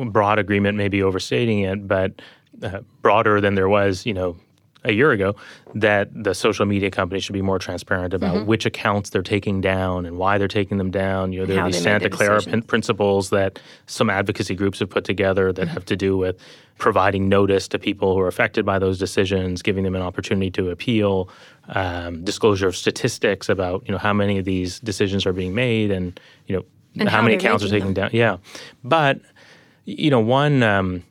Speaker 3: broad agreement, maybe overstating it, but uh, broader than there was, you know, a year ago, that the social media companies should be more transparent about
Speaker 2: Mm-hmm.
Speaker 3: which accounts they're taking down and why they're taking them down. You know, there
Speaker 2: how
Speaker 3: are these Santa Clara prin- principles that some advocacy groups have put together that
Speaker 2: Mm-hmm.
Speaker 3: have to do with providing notice to people who are affected by those decisions, giving them an opportunity to appeal, um, disclosure of statistics about you know how many of these decisions are being made, and you know
Speaker 2: And
Speaker 3: how,
Speaker 2: how
Speaker 3: many accounts are taken down. Yeah, but you know one um,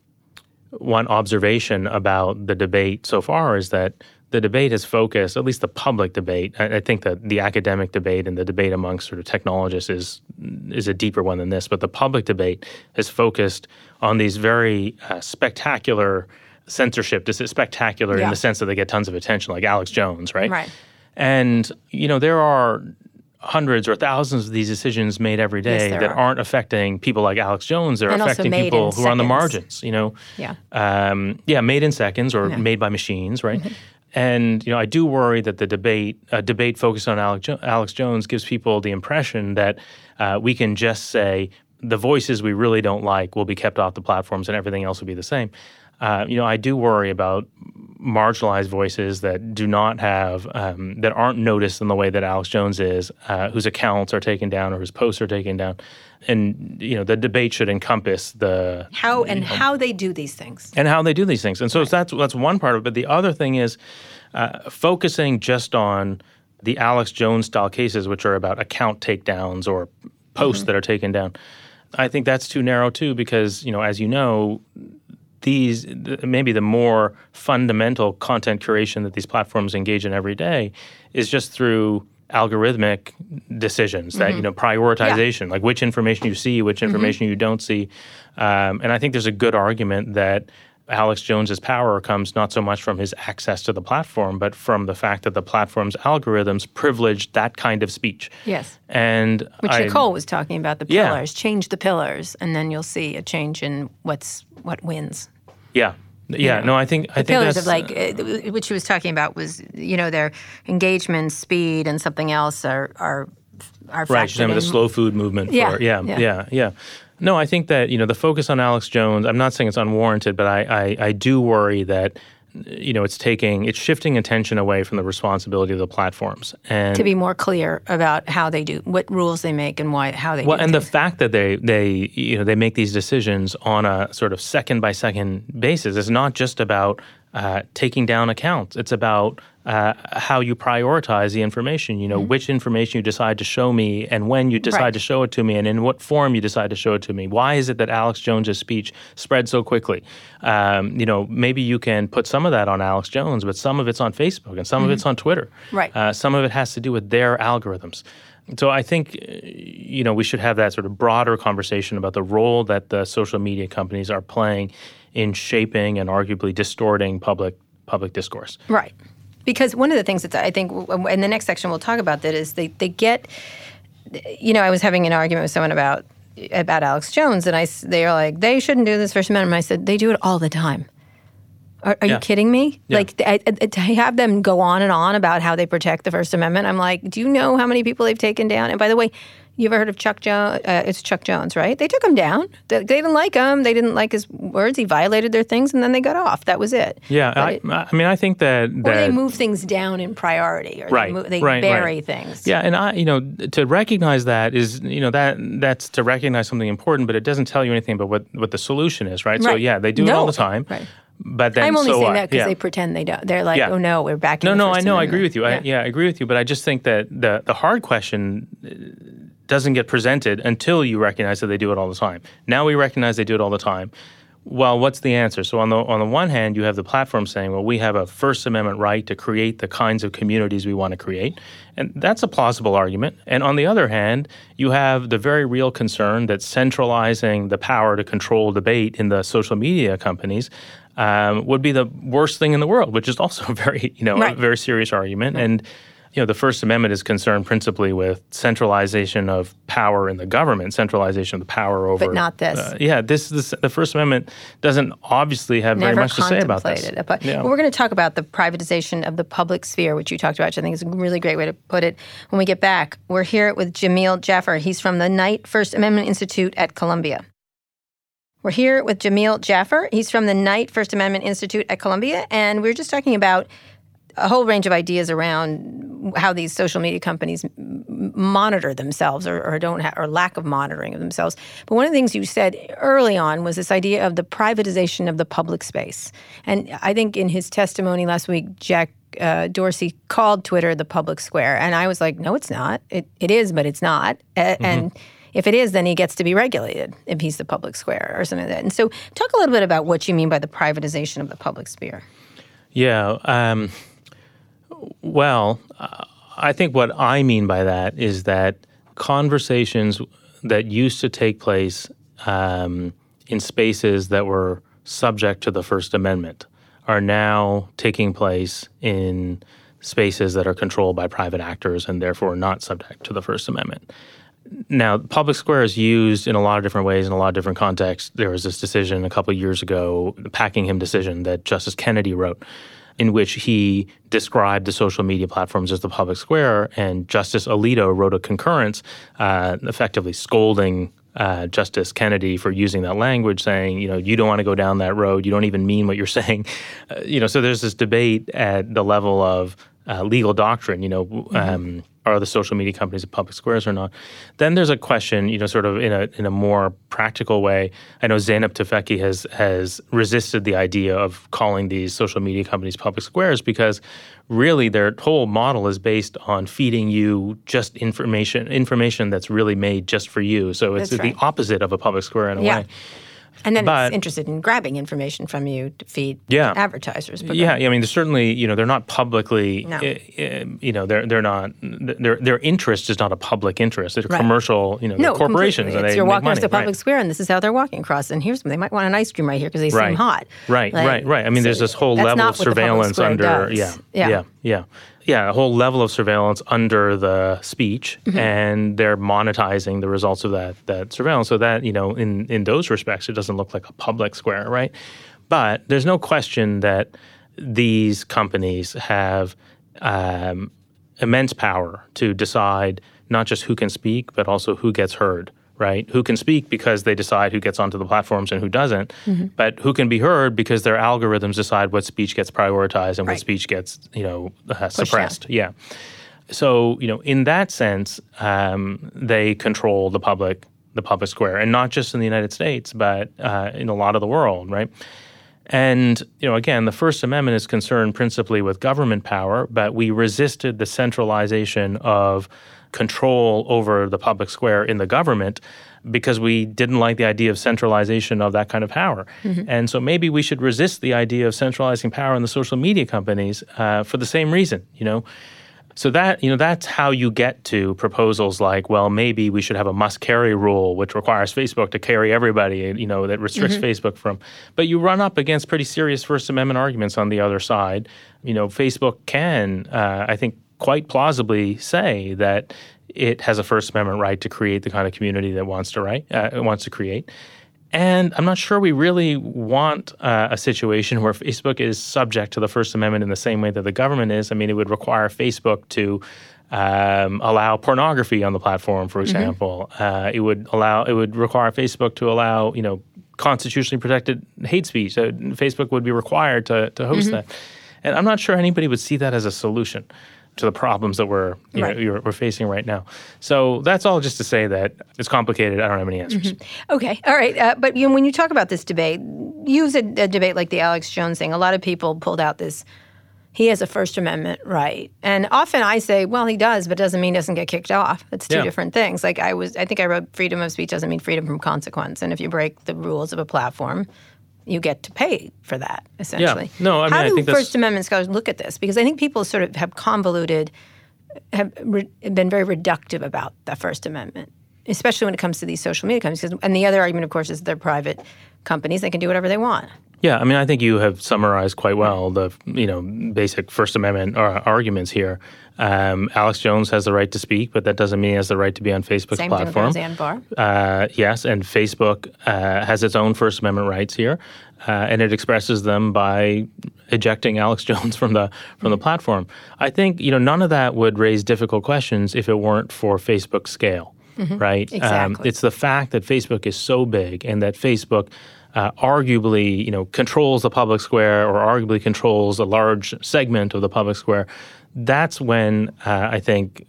Speaker 3: one observation about the debate so far is that the debate has focused, at least the public debate. I, I think that the academic debate and the debate amongst sort of technologists is is a deeper one than this. But the public debate has focused on these very uh, spectacular censorship. This is spectacular
Speaker 2: Yeah.
Speaker 3: in the sense that they get tons of attention, like Alex Jones, right?
Speaker 2: Right.
Speaker 3: And you know there are hundreds or thousands of these decisions made every day
Speaker 2: there
Speaker 3: that
Speaker 2: are.
Speaker 3: aren't affecting people like Alex Jones. They're
Speaker 2: And
Speaker 3: affecting people who are on the margins. You know,
Speaker 2: Yeah.
Speaker 3: um, yeah, made in seconds or
Speaker 2: Yeah. Mm-hmm.
Speaker 3: made by machines, right? And you know, I do worry that the debate, a debate focused on Alex, jo- Alex Jones, gives people the impression that uh, we can just say the voices we really don't like will be kept off the platforms, and everything else will be the same. Uh, you know, I do worry about marginalized voices that do not have um, that aren't noticed in the way that Alex Jones is, uh, whose accounts are taken down or whose posts are taken down, and you know, the debate should encompass the
Speaker 2: How and how they do these things.
Speaker 3: and how they do these things. And so that's that's one part of it. But the other thing is uh, focusing just on the Alex Jones style cases, which are about account takedowns or posts that are taken down. I think that's too narrow too, because you know, as you know, these maybe the more fundamental content curation that these platforms engage in every day is just through algorithmic decisions that you know prioritization like which information you see which information you don't see um, and i think there's a good argument that alex jones's power comes not so much from his access to the platform but from the fact that the platform's algorithms privilege that kind of speech
Speaker 2: Yes.
Speaker 3: and
Speaker 2: Which
Speaker 3: I-
Speaker 2: Nicole was talking about the
Speaker 3: Yeah.
Speaker 2: pillars. Change the pillars, and then you'll see a change in what's what wins.
Speaker 3: Yeah yeah
Speaker 2: know,
Speaker 3: no i think i think
Speaker 2: pillars
Speaker 3: that's
Speaker 2: of like uh, what she was talking about was you know their engagement, speed, and something else are are are
Speaker 3: Right, she's talking about the slow food movement.
Speaker 2: Yeah,
Speaker 3: for, yeah,
Speaker 2: yeah.
Speaker 3: yeah, yeah, No, I think that you know the focus on Alex Jones. I'm not saying it's unwarranted, but I I, I do worry that you know, it's taking, it's shifting attention away from the responsibility of the platforms and
Speaker 2: to be more clear about how they do, what rules they make, and why how they.
Speaker 3: well, and the fact that they they you know they make these decisions on a sort of second by second basis is not just about uh, taking down accounts. It's about uh, how you prioritize the information. You know, which information you decide to show me, and when you decide
Speaker 2: Mm-hmm. Right.
Speaker 3: to show it to me, and in what form you decide to show it to me. Why is it that Alex Jones's speech spread so quickly? Um, you know, maybe you can put some of that on Alex Jones, but some of it's on Facebook, and some of it's on Twitter.
Speaker 2: Mm-hmm. Right.
Speaker 3: Uh, some of it has to do with their algorithms. So I think, uh, you know, we should have that sort of broader conversation about the role that the social media companies are playing in shaping and arguably distorting public public discourse.
Speaker 2: Right. Because one of the things that I think, in the next section we'll talk about that is they, they get, you know, I was having an argument with someone about about Alex Jones, and I they are like they shouldn't do this First Amendment. I said they do it all the time. Are, are
Speaker 3: Yeah.
Speaker 2: you kidding me?
Speaker 3: Yeah.
Speaker 2: Like I, I, to have them go on and on about how they protect the First Amendment, I'm like, do you know how many people they've taken down? And by the way, you ever heard of Chuck Johnson? Uh, it's Chuck Johnson, right? They took him down. They, they didn't like him. They didn't like his words. He violated their things, and then they got off. That was it.
Speaker 3: Yeah, I,
Speaker 2: it-
Speaker 3: I mean, I think that
Speaker 2: or
Speaker 3: that
Speaker 2: they move things down in priority, or
Speaker 3: Right,
Speaker 2: they, move, they
Speaker 3: right,
Speaker 2: bury
Speaker 3: right.
Speaker 2: things.
Speaker 3: Yeah, and I, you know, to recognize that is, you know, that that's to recognize something important, but it doesn't tell you anything about what what the solution is, right? So yeah, they do it all the time.
Speaker 2: right.
Speaker 3: But then
Speaker 2: I'm only
Speaker 3: so
Speaker 2: saying that because
Speaker 3: Yeah.
Speaker 2: they pretend they don't. They're like,
Speaker 3: Yeah.
Speaker 2: oh no, we're back.
Speaker 3: No, no, I know, I agree with you. I, yeah, I agree with you. But I just think that the the hard question doesn't get presented until you recognize that they do it all the time. Now we recognize they do it all the time. Well, what's the answer? So on the on the one hand, you have the platform saying, "Well, we have a First Amendment right to create the kinds of communities we want to create," and that's a plausible argument. And on the other hand, you have the very real concern that centralizing the power to control debate in the social media companies um, would be the worst thing in the world, which is also a very you know
Speaker 2: Right.
Speaker 3: a very serious argument. And you know, the First Amendment is concerned principally with centralization of power in the government, centralization of the power over.
Speaker 2: But not this.
Speaker 3: Uh, yeah, this, this the First Amendment doesn't obviously have very much to say about this.
Speaker 2: it. But
Speaker 3: Yeah.
Speaker 2: well, we're going to talk about the privatization of the public sphere, which you talked about, which I think is a really great way to put it. When we get back, we're here with Jameel Jaffer. He's from the Knight First Amendment Institute at Columbia. We're here with Jameel Jaffer. He's from the Knight First Amendment Institute at Columbia, and we are just talking about a whole range of ideas around how these social media companies m- monitor themselves or, or don't ha- or lack of monitoring of themselves. But one of the things you said early on was this idea of the privatization of the public space. And I think in his testimony last week, Jack uh, Dorsey called Twitter the public square, and I was like, no, it's not. It it is, but it's not. A- And if it is, then he gets to be regulated if he's the public square or something like that. And so, talk a little bit about what you mean by the privatization of the public sphere.
Speaker 3: Yeah. Um, well, I think what I mean by that is that conversations that used to take place um, in spaces that were subject to the First Amendment are now taking place in spaces that are controlled by private actors and therefore not subject to the First Amendment. Now, public square is used in a lot of different ways in a lot of different contexts. There was this decision a couple years ago, the Packingham decision that Justice Kennedy wrote, in which he described the social media platforms as the public square, and Justice Alito wrote a concurrence, uh, effectively scolding uh, Justice Kennedy for using that language, saying, you know, you don't want to go down that road. You don't even mean what you're saying. Uh, you know, so there's this debate at the level of uh, legal doctrine. You know, um, are the social media companies public squares or not? Then there's a question, you know, sort of in a in a more practical way. I know Zeynep Tufekci has has resisted the idea of calling these social media companies public squares because really their whole model is based on feeding you just information information that's really made just for you. So it's
Speaker 2: That's
Speaker 3: the opposite of a public square in a
Speaker 2: Yeah.
Speaker 3: way.
Speaker 2: And then
Speaker 3: But-
Speaker 2: it's interested in grabbing information from you to feed
Speaker 3: Yeah.
Speaker 2: advertisers. But
Speaker 3: Yeah, I mean, certainly, you know, they're not publicly,
Speaker 2: No.
Speaker 3: eh, eh, you know, they're they're not their their interest is not a public interest. They're
Speaker 2: Right.
Speaker 3: commercial, you know,
Speaker 2: no,
Speaker 3: corporations
Speaker 2: completely.
Speaker 3: and
Speaker 2: It's
Speaker 3: they
Speaker 2: you're walking across the
Speaker 3: right.
Speaker 2: public square, and this is how they're walking across. And here's they might want an ice cream right here because they seem
Speaker 3: Right.
Speaker 2: hot.
Speaker 3: Right,
Speaker 2: Like,
Speaker 3: right, right. I mean, there's this whole level of
Speaker 2: what the public
Speaker 3: surveillance under, yeah,
Speaker 2: yeah,
Speaker 3: yeah, yeah, yeah, a whole level of surveillance under the speech,
Speaker 2: Mm-hmm.
Speaker 3: and they're monetizing the results of that that surveillance. So that you know, in in those respects, it doesn't look like a public square, right? But there's no question that these companies have um, immense power to decide not just who can speak, but also who gets heard, right? Who can speak because they decide who gets onto the platforms and who doesn't,
Speaker 2: Mm-hmm.
Speaker 3: but who can be heard because their algorithms decide what speech gets prioritized and what speech gets, you know, uh, suppressed. Yeah. So, you know, in that sense, um, they control the public, the public square, and not just in the United States, but uh, in a lot of the world, right? And you know, again, the First Amendment is concerned principally with government power, but we resisted the centralization of control over the public square in the government because we didn't like the idea of centralization of that kind of power. And so maybe we should resist the idea of centralizing power in the social media companies uh, for the same reason. You know, so that you know that's how you get to proposals like, well, maybe we should have a must carry rule, which requires Facebook to carry everybody. You know that restricts Facebook from. But you run up against pretty serious First Amendment arguments on the other side. You know, Facebook can, uh, I think, quite plausibly say that it has a First Amendment right to create the kind of community that wants to write, uh, it wants to create. And I'm not sure we really want uh, a situation where Facebook is subject to the First Amendment in the same way that the government is. I mean, it would require Facebook to um, allow pornography on the platform, for example. Uh, it would allow. It would require Facebook to allow, you know, constitutionally protected hate speech. So Facebook would be required to to host that. And I'm not sure anybody would see that as a solution to the problems that we're you know,
Speaker 2: Right.
Speaker 3: you're, we're facing right now. So that's all just to say that it's complicated. I don't have any answers.
Speaker 2: Okay, all right. Uh, but you know, when you talk about this debate, use a, a debate like the Alex Jones thing. A lot of people pulled out this. He has a First Amendment right, and often I say, well, he does, but doesn't mean he doesn't get kicked off. It's two
Speaker 3: Yeah.
Speaker 2: different things. Like I was, I think I wrote, freedom of speech doesn't mean freedom from consequence, and if you break the rules of a platform. You get to pay for that, essentially. Yeah.
Speaker 3: No, I mean,
Speaker 2: How
Speaker 3: I
Speaker 2: do
Speaker 3: think that's-
Speaker 2: First Amendment scholars look at this? Because I think people sort of have convoluted have re- been very reductive about the First Amendment, especially when it comes to these social media companies. And the other argument, of course, is they're private companies; they can do whatever they want.
Speaker 3: Yeah, I mean, I think you have summarized quite well the you know basic First Amendment uh, arguments here. Um, Alex Jones has the right to speak, but that doesn't mean he has the right to be on Facebook's
Speaker 2: Same
Speaker 3: platform.
Speaker 2: Roseanne Barr.
Speaker 3: Uh, yes, and Facebook uh, has its own First Amendment rights here, uh, and it expresses them by ejecting Alex Jones from the from the platform. I think you know none of that would raise difficult questions if it weren't for Facebook's scale, right? Um,
Speaker 2: Exactly.
Speaker 3: it's the fact that Facebook is so big and that Facebook. Uh, arguably, you know, controls the public square or arguably controls a large segment of the public square. That's when uh, I think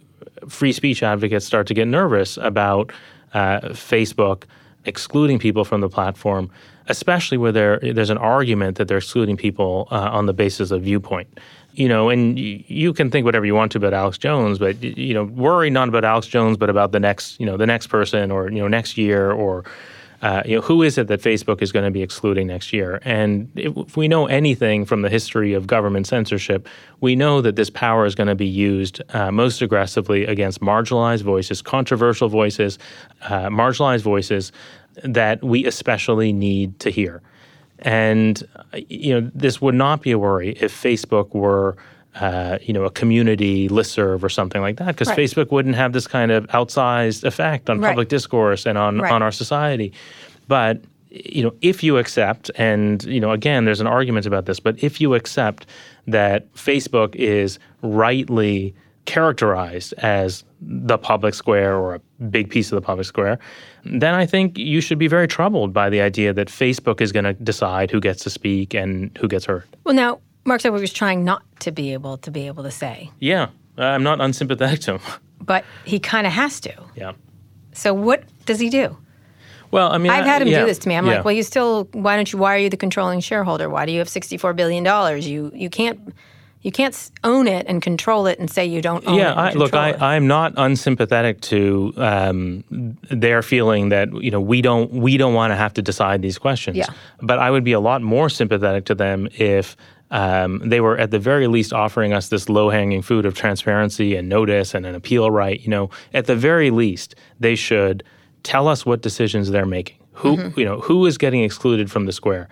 Speaker 3: free speech advocates start to get nervous about uh, Facebook excluding people from the platform, especially where there's an argument that they're excluding people uh, on the basis of viewpoint. You know, and you can think whatever you want to about Alex Jones, but you know, worry not about Alex Jones, but about the next, you know, the next person, or you know, next year, or uh, you know, who is it that Facebook is going to be excluding next year? And if we know anything from the history of government censorship, we know that this power is going to be used uh, most aggressively against marginalized voices, controversial voices, uh, marginalized voices that we especially need to hear. And uh, you know, this would not be a worry if Facebook were, uh, you know, a community listserv or something like that, because
Speaker 2: Right.
Speaker 3: Facebook wouldn't have this kind of outsized effect on
Speaker 2: Right.
Speaker 3: public discourse and on
Speaker 2: Right.
Speaker 3: on our society. But you know, if you accept, and you know, again, there's an argument about this, but if you accept that Facebook is rightly characterized as the public square or a big piece of the public square, then I think you should be very troubled by the idea that Facebook is going to decide who gets to speak and who gets heard.
Speaker 2: Well, now Mark Zuckerberg is trying not to be able to be able to say,
Speaker 3: Yeah, I'm not unsympathetic to him.
Speaker 2: but he kind of has to.
Speaker 3: yeah.
Speaker 2: So what does he do?
Speaker 3: Well, I mean,
Speaker 2: I've had him
Speaker 3: yeah,
Speaker 2: do this to me. I'm
Speaker 3: yeah.
Speaker 2: like, well, you still. Why don't you? Why are you the controlling shareholder? Why do you have 64 billion dollars? You you can't you can't own it and control it and say you don't own it.
Speaker 3: yeah, I, look, I. I'm not unsympathetic to um, their feeling that you know we don't we don't want to have to decide these questions.
Speaker 2: Yeah.
Speaker 3: But I would be a lot more sympathetic to them if um, they were at the very least offering us this low hanging fruit of transparency and notice and an appeal right. You know, at the very least, they should tell us what decisions they're making. Who
Speaker 2: Mm-hmm.
Speaker 3: you know who is getting excluded from the square.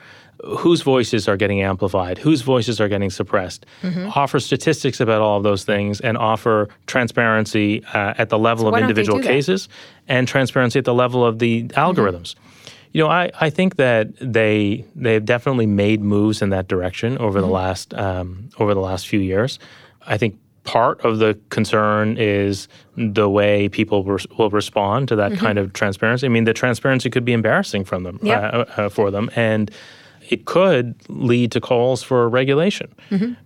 Speaker 3: Whose voices are getting amplified? Whose voices are getting suppressed?
Speaker 2: Mm-hmm.
Speaker 3: Offer statistics about all of those things and offer transparency uh, at the level of
Speaker 2: don't they
Speaker 3: individual
Speaker 2: do that?
Speaker 3: cases and transparency at the level of the algorithms. You know, I, I think that they they've definitely made moves in that direction over the last um, over the last few years. I think part of the concern is the way people res- will respond to that kind of transparency. I mean, the transparency could be embarrassing from them
Speaker 2: Yep.
Speaker 3: uh, uh, for them, and it could lead to calls for regulation.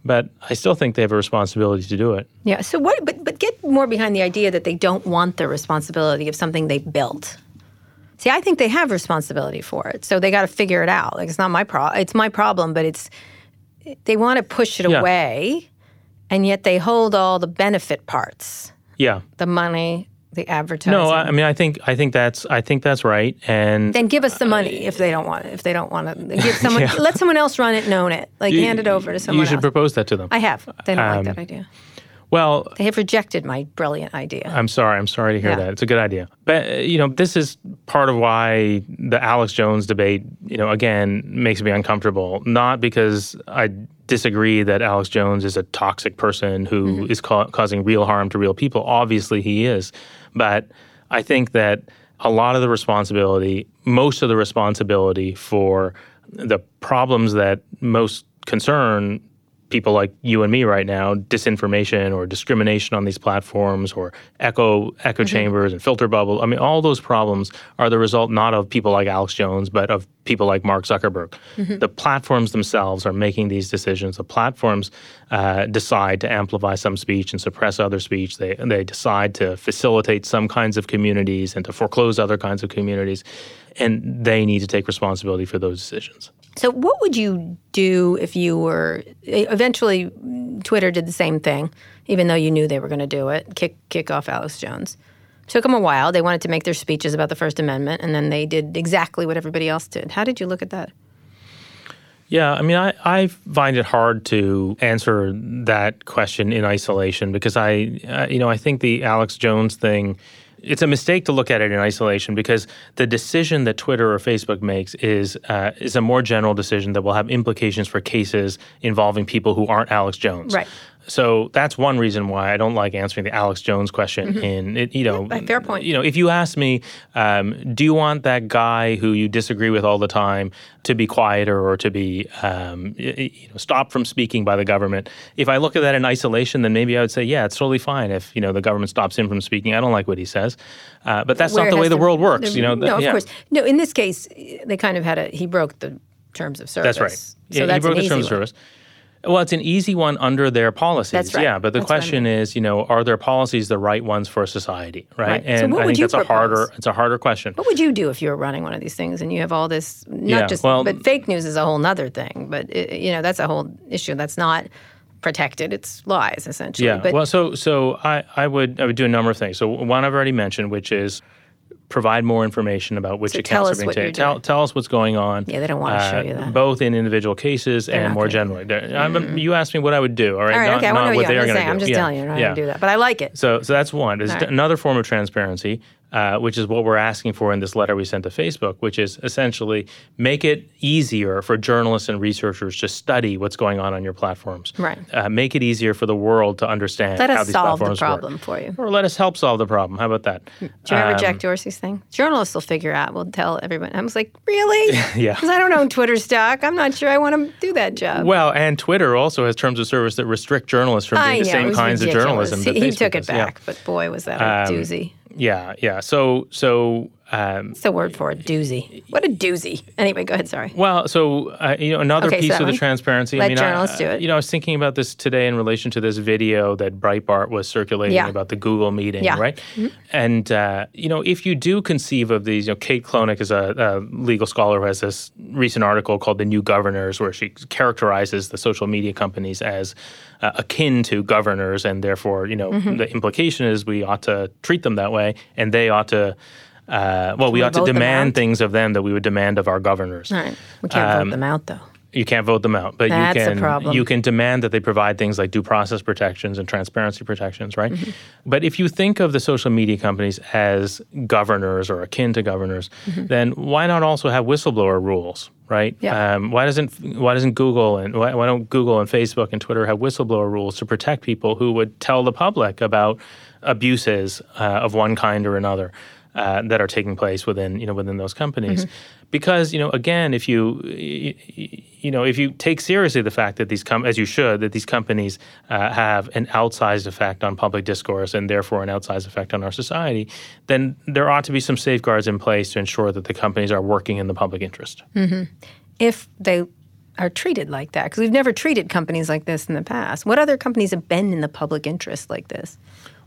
Speaker 3: But I still think they have a responsibility to do it.
Speaker 2: Yeah. So what? But but get more behind the idea that they don't want the responsibility of something they built. See, I think they have responsibility for it, so they got to figure it out. Like it's not my problem. It's my problem, but it's they want to push it
Speaker 3: Yeah.
Speaker 2: away, and yet they hold all the benefit parts,
Speaker 3: Yeah.
Speaker 2: the money, the advertising.
Speaker 3: No, I, I mean, I think I think that's I think that's right, and
Speaker 2: then give us the money if they don't want it. If they don't want to, give someone let someone else run it and own it. Like hand it over to someone
Speaker 3: you should
Speaker 2: else.
Speaker 3: propose that to them.
Speaker 2: I have. They don't
Speaker 3: Um,
Speaker 2: like that idea.
Speaker 3: Well,
Speaker 2: They have rejected my brilliant idea.
Speaker 3: I'm sorry. I'm sorry to hear
Speaker 2: Yeah.
Speaker 3: that. It's a good idea. But, uh, you know, this is part of why the Alex Jones debate, you know, again, makes me uncomfortable. Not because I disagree that Alex Jones is a toxic person who is ca- causing real harm to real people. Obviously, he is. But I think that a lot of the responsibility, most of the responsibility for the problems that most concern people like you and me right now disinformation or discrimination on these platforms or echo echo chambers and filter bubble. I mean all those problems are the result not of people like alex jones but of people like mark zuckerberg. The platforms themselves are making these decisions. The platforms uh, decide to amplify some speech and suppress other speech. They, they decide to facilitate some kinds of communities and to foreclose other kinds of communities. And they need to take responsibility for those decisions
Speaker 2: So, what would you do if you were eventually Twitter did the same thing, even though you knew they were going to do it, kick kick off Alex Jones. Took them a while. They wanted to make their speeches about the First Amendment, and then they did exactly what everybody else did. How did you look at that?
Speaker 3: Yeah, I mean, I, I find it hard to answer that question in isolation because I, uh, you know, I think the Alex Jones thing, it's a mistake to look at it in isolation because the decision that Twitter or Facebook makes is uh, is a more general decision that will have implications for cases involving people who aren't Alex Jones.
Speaker 2: Right.
Speaker 3: So that's one reason why I don't like answering the Alex Jones question. In it, you know,
Speaker 2: Yeah, fair point.
Speaker 3: You know, if you ask me, um, do you want that guy who you disagree with all the time to be quieter or to be, um, you know, stopped from speaking by the government? If I look at that in isolation, then maybe I would say, yeah, it's totally fine if you know the government stops him from speaking. I don't like what he says, uh, but that's
Speaker 2: Where
Speaker 3: not the way
Speaker 2: has
Speaker 3: the world works. You know,
Speaker 2: no, of
Speaker 3: yeah.
Speaker 2: course, no. In this case, they kind of had a. He broke the terms of service.
Speaker 3: That's right.
Speaker 2: So
Speaker 3: yeah,
Speaker 2: that's
Speaker 3: he broke
Speaker 2: an
Speaker 3: the terms
Speaker 2: easy
Speaker 3: of service. Well, it's an easy one under their policies.
Speaker 2: That's right.
Speaker 3: Yeah, but the
Speaker 2: That's I
Speaker 3: question is, you know, are their policies the right ones for society, right?
Speaker 2: Right. So
Speaker 3: And
Speaker 2: what
Speaker 3: I
Speaker 2: would
Speaker 3: think
Speaker 2: you
Speaker 3: that's a harder it's a harder question.
Speaker 2: What would you do if you were running one of these things and you have all this? Not
Speaker 3: Yeah,
Speaker 2: just,
Speaker 3: well-
Speaker 2: but fake news is a whole nother thing. But it, you know, that's a whole issue. That's not protected. It's lies essentially.
Speaker 3: Yeah.
Speaker 2: But
Speaker 3: well, so so I, I would I would do a number of things. So one I've already mentioned, which is provide more information about which
Speaker 2: So
Speaker 3: accounts are being taken. Tell, tell us what's going on.
Speaker 2: Yeah, they don't wanna uh, show you that.
Speaker 3: Both in individual cases and more generally. I'm- mm-hmm. You asked me what I would do. All right.
Speaker 2: all right,
Speaker 3: not,
Speaker 2: okay. I
Speaker 3: not
Speaker 2: want to know.
Speaker 3: what
Speaker 2: Yeah,
Speaker 3: they
Speaker 2: I'm
Speaker 3: are going to
Speaker 2: I'm just
Speaker 3: yeah.
Speaker 2: telling you how
Speaker 3: yeah.
Speaker 2: Going to do that. But I like it.
Speaker 3: So, so that's one.
Speaker 2: Right.
Speaker 3: another form of transparency, uh, which is what we're asking for in this letter we sent to Facebook, which is essentially make it easier for journalists and researchers to study what's going on on your platforms.
Speaker 2: Right.
Speaker 3: Uh, make it easier for the world to understand
Speaker 2: Let
Speaker 3: how
Speaker 2: us
Speaker 3: these
Speaker 2: solve the problem
Speaker 3: work.
Speaker 2: for you.
Speaker 3: Or let us help solve the problem. How about that?
Speaker 2: Do you remember
Speaker 3: Um,
Speaker 2: Jack Dorsey's thing? Journalists will figure out. We'll tell everyone. I was like, really?
Speaker 3: Yeah.
Speaker 2: Because I don't own Twitter stock. I'm not sure I want to do that job.
Speaker 3: Well, and Twitter also has terms of service that restrict journalists from doing the
Speaker 2: know,
Speaker 3: same kinds
Speaker 2: ridiculous.
Speaker 3: of journalism.
Speaker 2: He,
Speaker 3: that
Speaker 2: he took it
Speaker 3: does. Yeah.
Speaker 2: back, but boy, was that a
Speaker 3: Um,
Speaker 2: doozy.
Speaker 3: Yeah, yeah. So, so um,
Speaker 2: It's the word for it, doozy. What a doozy. Anyway, go ahead. Sorry.
Speaker 3: Well, so uh, you know, another
Speaker 2: Okay,
Speaker 3: piece
Speaker 2: so
Speaker 3: of the transparency.
Speaker 2: let
Speaker 3: I mean,
Speaker 2: journalists
Speaker 3: I,
Speaker 2: do it.
Speaker 3: You know, I was thinking about this today in relation to this video that Breitbart was circulating
Speaker 2: Yeah.
Speaker 3: about the Google meeting,
Speaker 2: Yeah. Mm-hmm.
Speaker 3: right? And uh, you know, if you do conceive of these, you know, Kate Klonick is a, a legal scholar who has this recent article called "The New Governors," where she characterizes the social media companies as uh, akin to governors, and therefore, you know,
Speaker 2: Mm-hmm.
Speaker 3: the implication is we ought to treat them that way, and they ought to. Uh, well, we
Speaker 2: we
Speaker 3: ought to demand things of them that we would demand of our governors.
Speaker 2: All right. We can't
Speaker 3: Um,
Speaker 2: vote them out, though.
Speaker 3: You can't vote them out, but
Speaker 2: That's
Speaker 3: you
Speaker 2: a
Speaker 3: can
Speaker 2: problem.
Speaker 3: you can demand that they provide things like due process protections and transparency protections, right?
Speaker 2: Mm-hmm.
Speaker 3: But if you think of the social media companies as governors or akin to governors,
Speaker 2: Mm-hmm.
Speaker 3: then why not also have whistleblower rules, right?
Speaker 2: Yeah.
Speaker 3: Um, why doesn't why doesn't Google and why, why don't Google and Facebook and Twitter have whistleblower rules to protect people who would tell the public about abuses uh, of one kind or another? uh, that are taking place within you know within those companies, because you know again if you you know if you take seriously the fact that these com- as you should that these companies uh, have an outsized effect on public discourse and therefore an outsized effect on our society, then there ought to be some safeguards in place to ensure that the companies are working in the public interest.
Speaker 2: if they are treated like that because we've never treated companies like this in the past what other companies have been in the public interest like this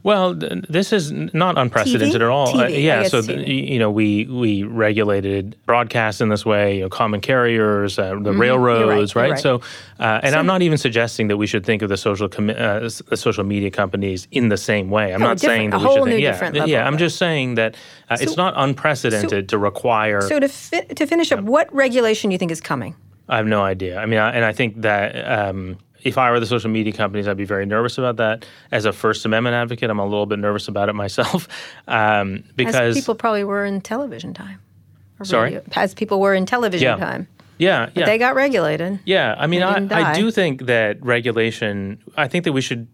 Speaker 3: Well, th- this is not unprecedented
Speaker 2: TV?
Speaker 3: at all. Uh,
Speaker 2: TV, I
Speaker 3: yeah, so th- you know we we regulated broadcast in this way. You know, common carriers, uh, the railroads,
Speaker 2: Mm-hmm. you're right.
Speaker 3: So, uh, and I'm not even suggesting that we should think of the social commi- uh, the social media companies in the same way. I'm
Speaker 2: No,
Speaker 3: not saying that we should think. Yeah,
Speaker 2: level
Speaker 3: yeah. I'm just saying that uh, it's not unprecedented to require.
Speaker 2: so to, fi- to finish up what regulation do you think is coming
Speaker 3: I have no idea. I mean, I, and I think that um, if I were the social media companies, I'd be very nervous about that. As a First Amendment advocate, I'm a little bit nervous about it myself um,
Speaker 2: as
Speaker 3: because
Speaker 2: people probably were in television time or
Speaker 3: Sorry?
Speaker 2: radio- as people were in television
Speaker 3: Yeah.
Speaker 2: time
Speaker 3: yeah, yeah,
Speaker 2: they got regulated
Speaker 3: yeah. I mean, I, I do think that regulation. I think that we should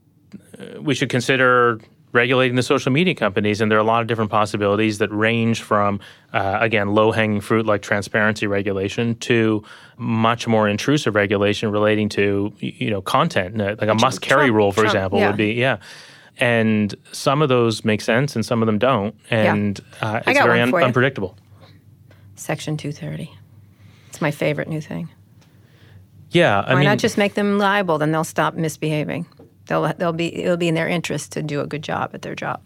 Speaker 3: uh, we should consider regulating the social media companies, and there are a lot of different possibilities that range from uh, again low hanging fruit like transparency regulation to much more intrusive regulation relating to you know content, uh, like a must carry rule, for
Speaker 2: Trump,
Speaker 3: example,
Speaker 2: yeah.
Speaker 3: would be yeah. And some of those make sense, and some of them don't, and uh,
Speaker 2: I
Speaker 3: very
Speaker 2: you.
Speaker 3: unpredictable.
Speaker 2: section 230 it's my favorite new thing
Speaker 3: Yeah, I
Speaker 2: why
Speaker 3: mean,
Speaker 2: not just make them liable then they'll stop misbehaving they'll, they'll be it'll be in their interest to do a good job at their job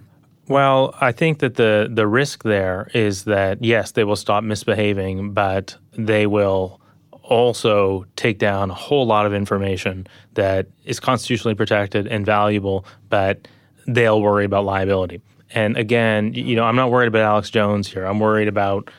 Speaker 3: Well, I think that the the risk there is that yes, they will stop misbehaving, but they will also take down a whole lot of information that is constitutionally protected and valuable, but they'll worry about liability. And again, you know, I'm not worried about Alex Jones here. I'm worried about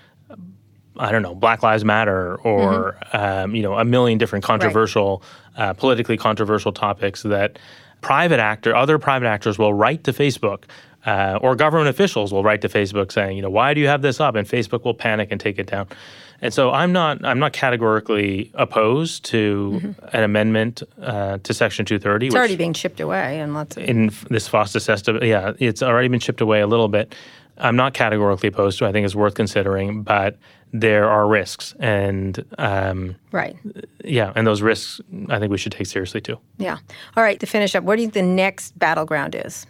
Speaker 3: I don't know, Black Lives Matter or um, you know a million different controversial, uh, politically controversial topics that private actor, other private actors will write to Facebook. Uh, or government officials will write to Facebook saying, you know, why do you have this up? And Facebook will panic and take it down. And so I'm not, I'm not categorically opposed to an amendment uh, to Section 230.
Speaker 2: it's already being chipped away and lots of
Speaker 3: in this FOSTA-SESTA, yeah, it's already been chipped away a little bit. I'm not categorically opposed to. I think it's worth considering, but there are risks, and um,
Speaker 2: right
Speaker 3: yeah, and those risks I think we should take seriously too.
Speaker 2: yeah all right to finish up what do you think the next battleground is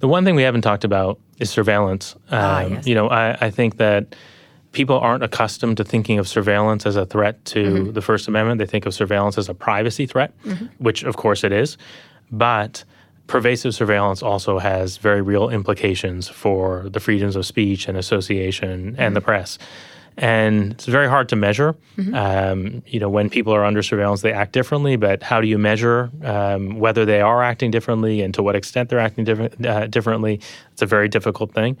Speaker 3: The one thing we haven't talked about is surveillance. Um,
Speaker 2: Ah, yes.
Speaker 3: You know, I, I think that people aren't accustomed to thinking of surveillance as a threat to
Speaker 2: Mm-hmm.
Speaker 3: the First Amendment. They think of surveillance as a privacy threat, which of course it is. But pervasive surveillance also has very real implications for the freedoms of speech and association and the press. And it's very hard to measure. Um, you know, when people are under surveillance, they act differently. But how do you measure um, whether they are acting differently and to what extent they're acting different, uh, differently? It's a very difficult thing.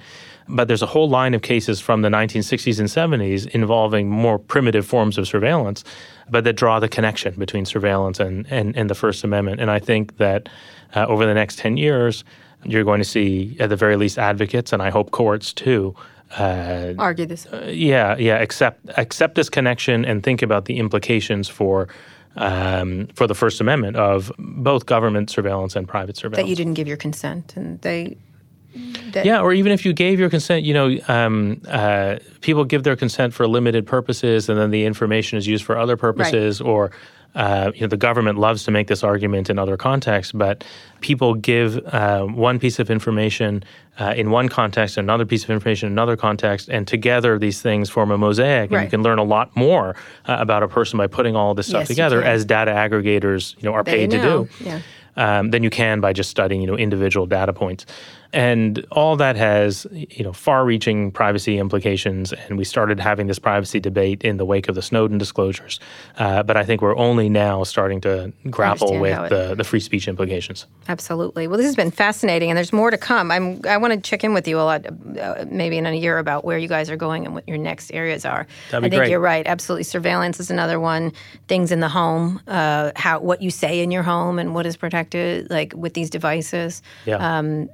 Speaker 3: But there's a whole line of cases from the 1960s and 70s involving more primitive forms of surveillance, but that draw the connection between surveillance and, and, and the First Amendment. And I think that uh, over the next 10 years, you're going to see, at the very least, advocates, and I hope courts too, uh,
Speaker 2: argue this
Speaker 3: yeah, yeah, accept accept this connection and think about the implications for um, for the First Amendment of both government surveillance and private surveillance.
Speaker 2: that you didn't give your consent and they
Speaker 3: Yeah, or even if you gave your consent, you know, um, uh, people give their consent for limited purposes, and then the information is used for other purposes. Or, uh, you know, the government loves to make this argument in other contexts, but people give uh, one piece of information uh, in one context, and another piece of information in another context, and together these things form a mosaic, and you can learn a lot more uh, about a person by putting all this stuff
Speaker 2: Yes,
Speaker 3: together, as data aggregators, you know, are
Speaker 2: They
Speaker 3: paid to do
Speaker 2: yeah.
Speaker 3: um, than you can by just studying, you know, individual data points. And all that has, you know, far-reaching privacy implications. And we started having this privacy debate in the wake of the Snowden disclosures. Uh, but I think we're only now starting to grapple with
Speaker 2: it-
Speaker 3: the, the free speech implications.
Speaker 2: Absolutely. Well, this has been fascinating, and there's more to come. I'm, I want to check in with you a lot, uh, maybe in a year, about where you guys are going and what your next areas are.
Speaker 3: That'd be
Speaker 2: I think
Speaker 3: great.
Speaker 2: you're right. Absolutely, surveillance is another one. Things in the home, uh, how what you say in your home and what is protected, like with these devices.
Speaker 3: Yeah.
Speaker 2: Um,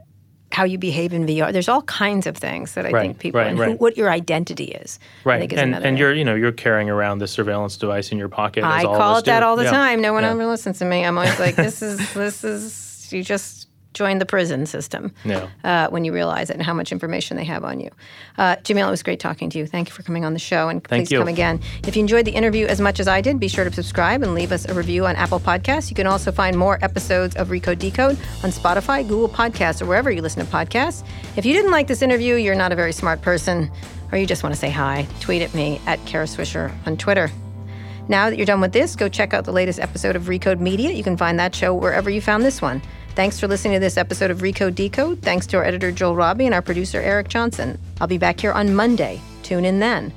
Speaker 2: how you behave in VR. There's all kinds of things that I
Speaker 3: Right,
Speaker 2: think people
Speaker 3: right,
Speaker 2: and who,
Speaker 3: right.
Speaker 2: what your identity is.
Speaker 3: Right.
Speaker 2: is
Speaker 3: And, and you're, you know, you're carrying around this surveillance device in your pocket.
Speaker 2: I
Speaker 3: as all of
Speaker 2: call it that all the
Speaker 3: Yeah.
Speaker 2: time. No one
Speaker 3: Yeah.
Speaker 2: ever listens to me. I'm always like, this is this is you just join the prison system
Speaker 3: Yeah.
Speaker 2: uh, when you realize it and how much information they have on you. Uh, Jameel, it was great talking to you. Thank you for coming on the show, and
Speaker 3: Thank
Speaker 2: please
Speaker 3: you.
Speaker 2: come again. If you enjoyed the interview as much as I did, be sure to subscribe and leave us a review on Apple Podcasts. You can also find more episodes of Recode Decode on Spotify, Google Podcasts, or wherever you listen to podcasts. If you didn't like this interview, you're not a very smart person, or you just want to say hi, tweet at me at Kara Swisher on Twitter. Now that you're done with this, go check out the latest episode of Recode Media. You can find that show wherever you found this one. Thanks for listening to this episode of Recode Decode. Thanks to our editor, Joel Robbie, and our producer, Eric Johnson. I'll be back here on Monday. Tune in then.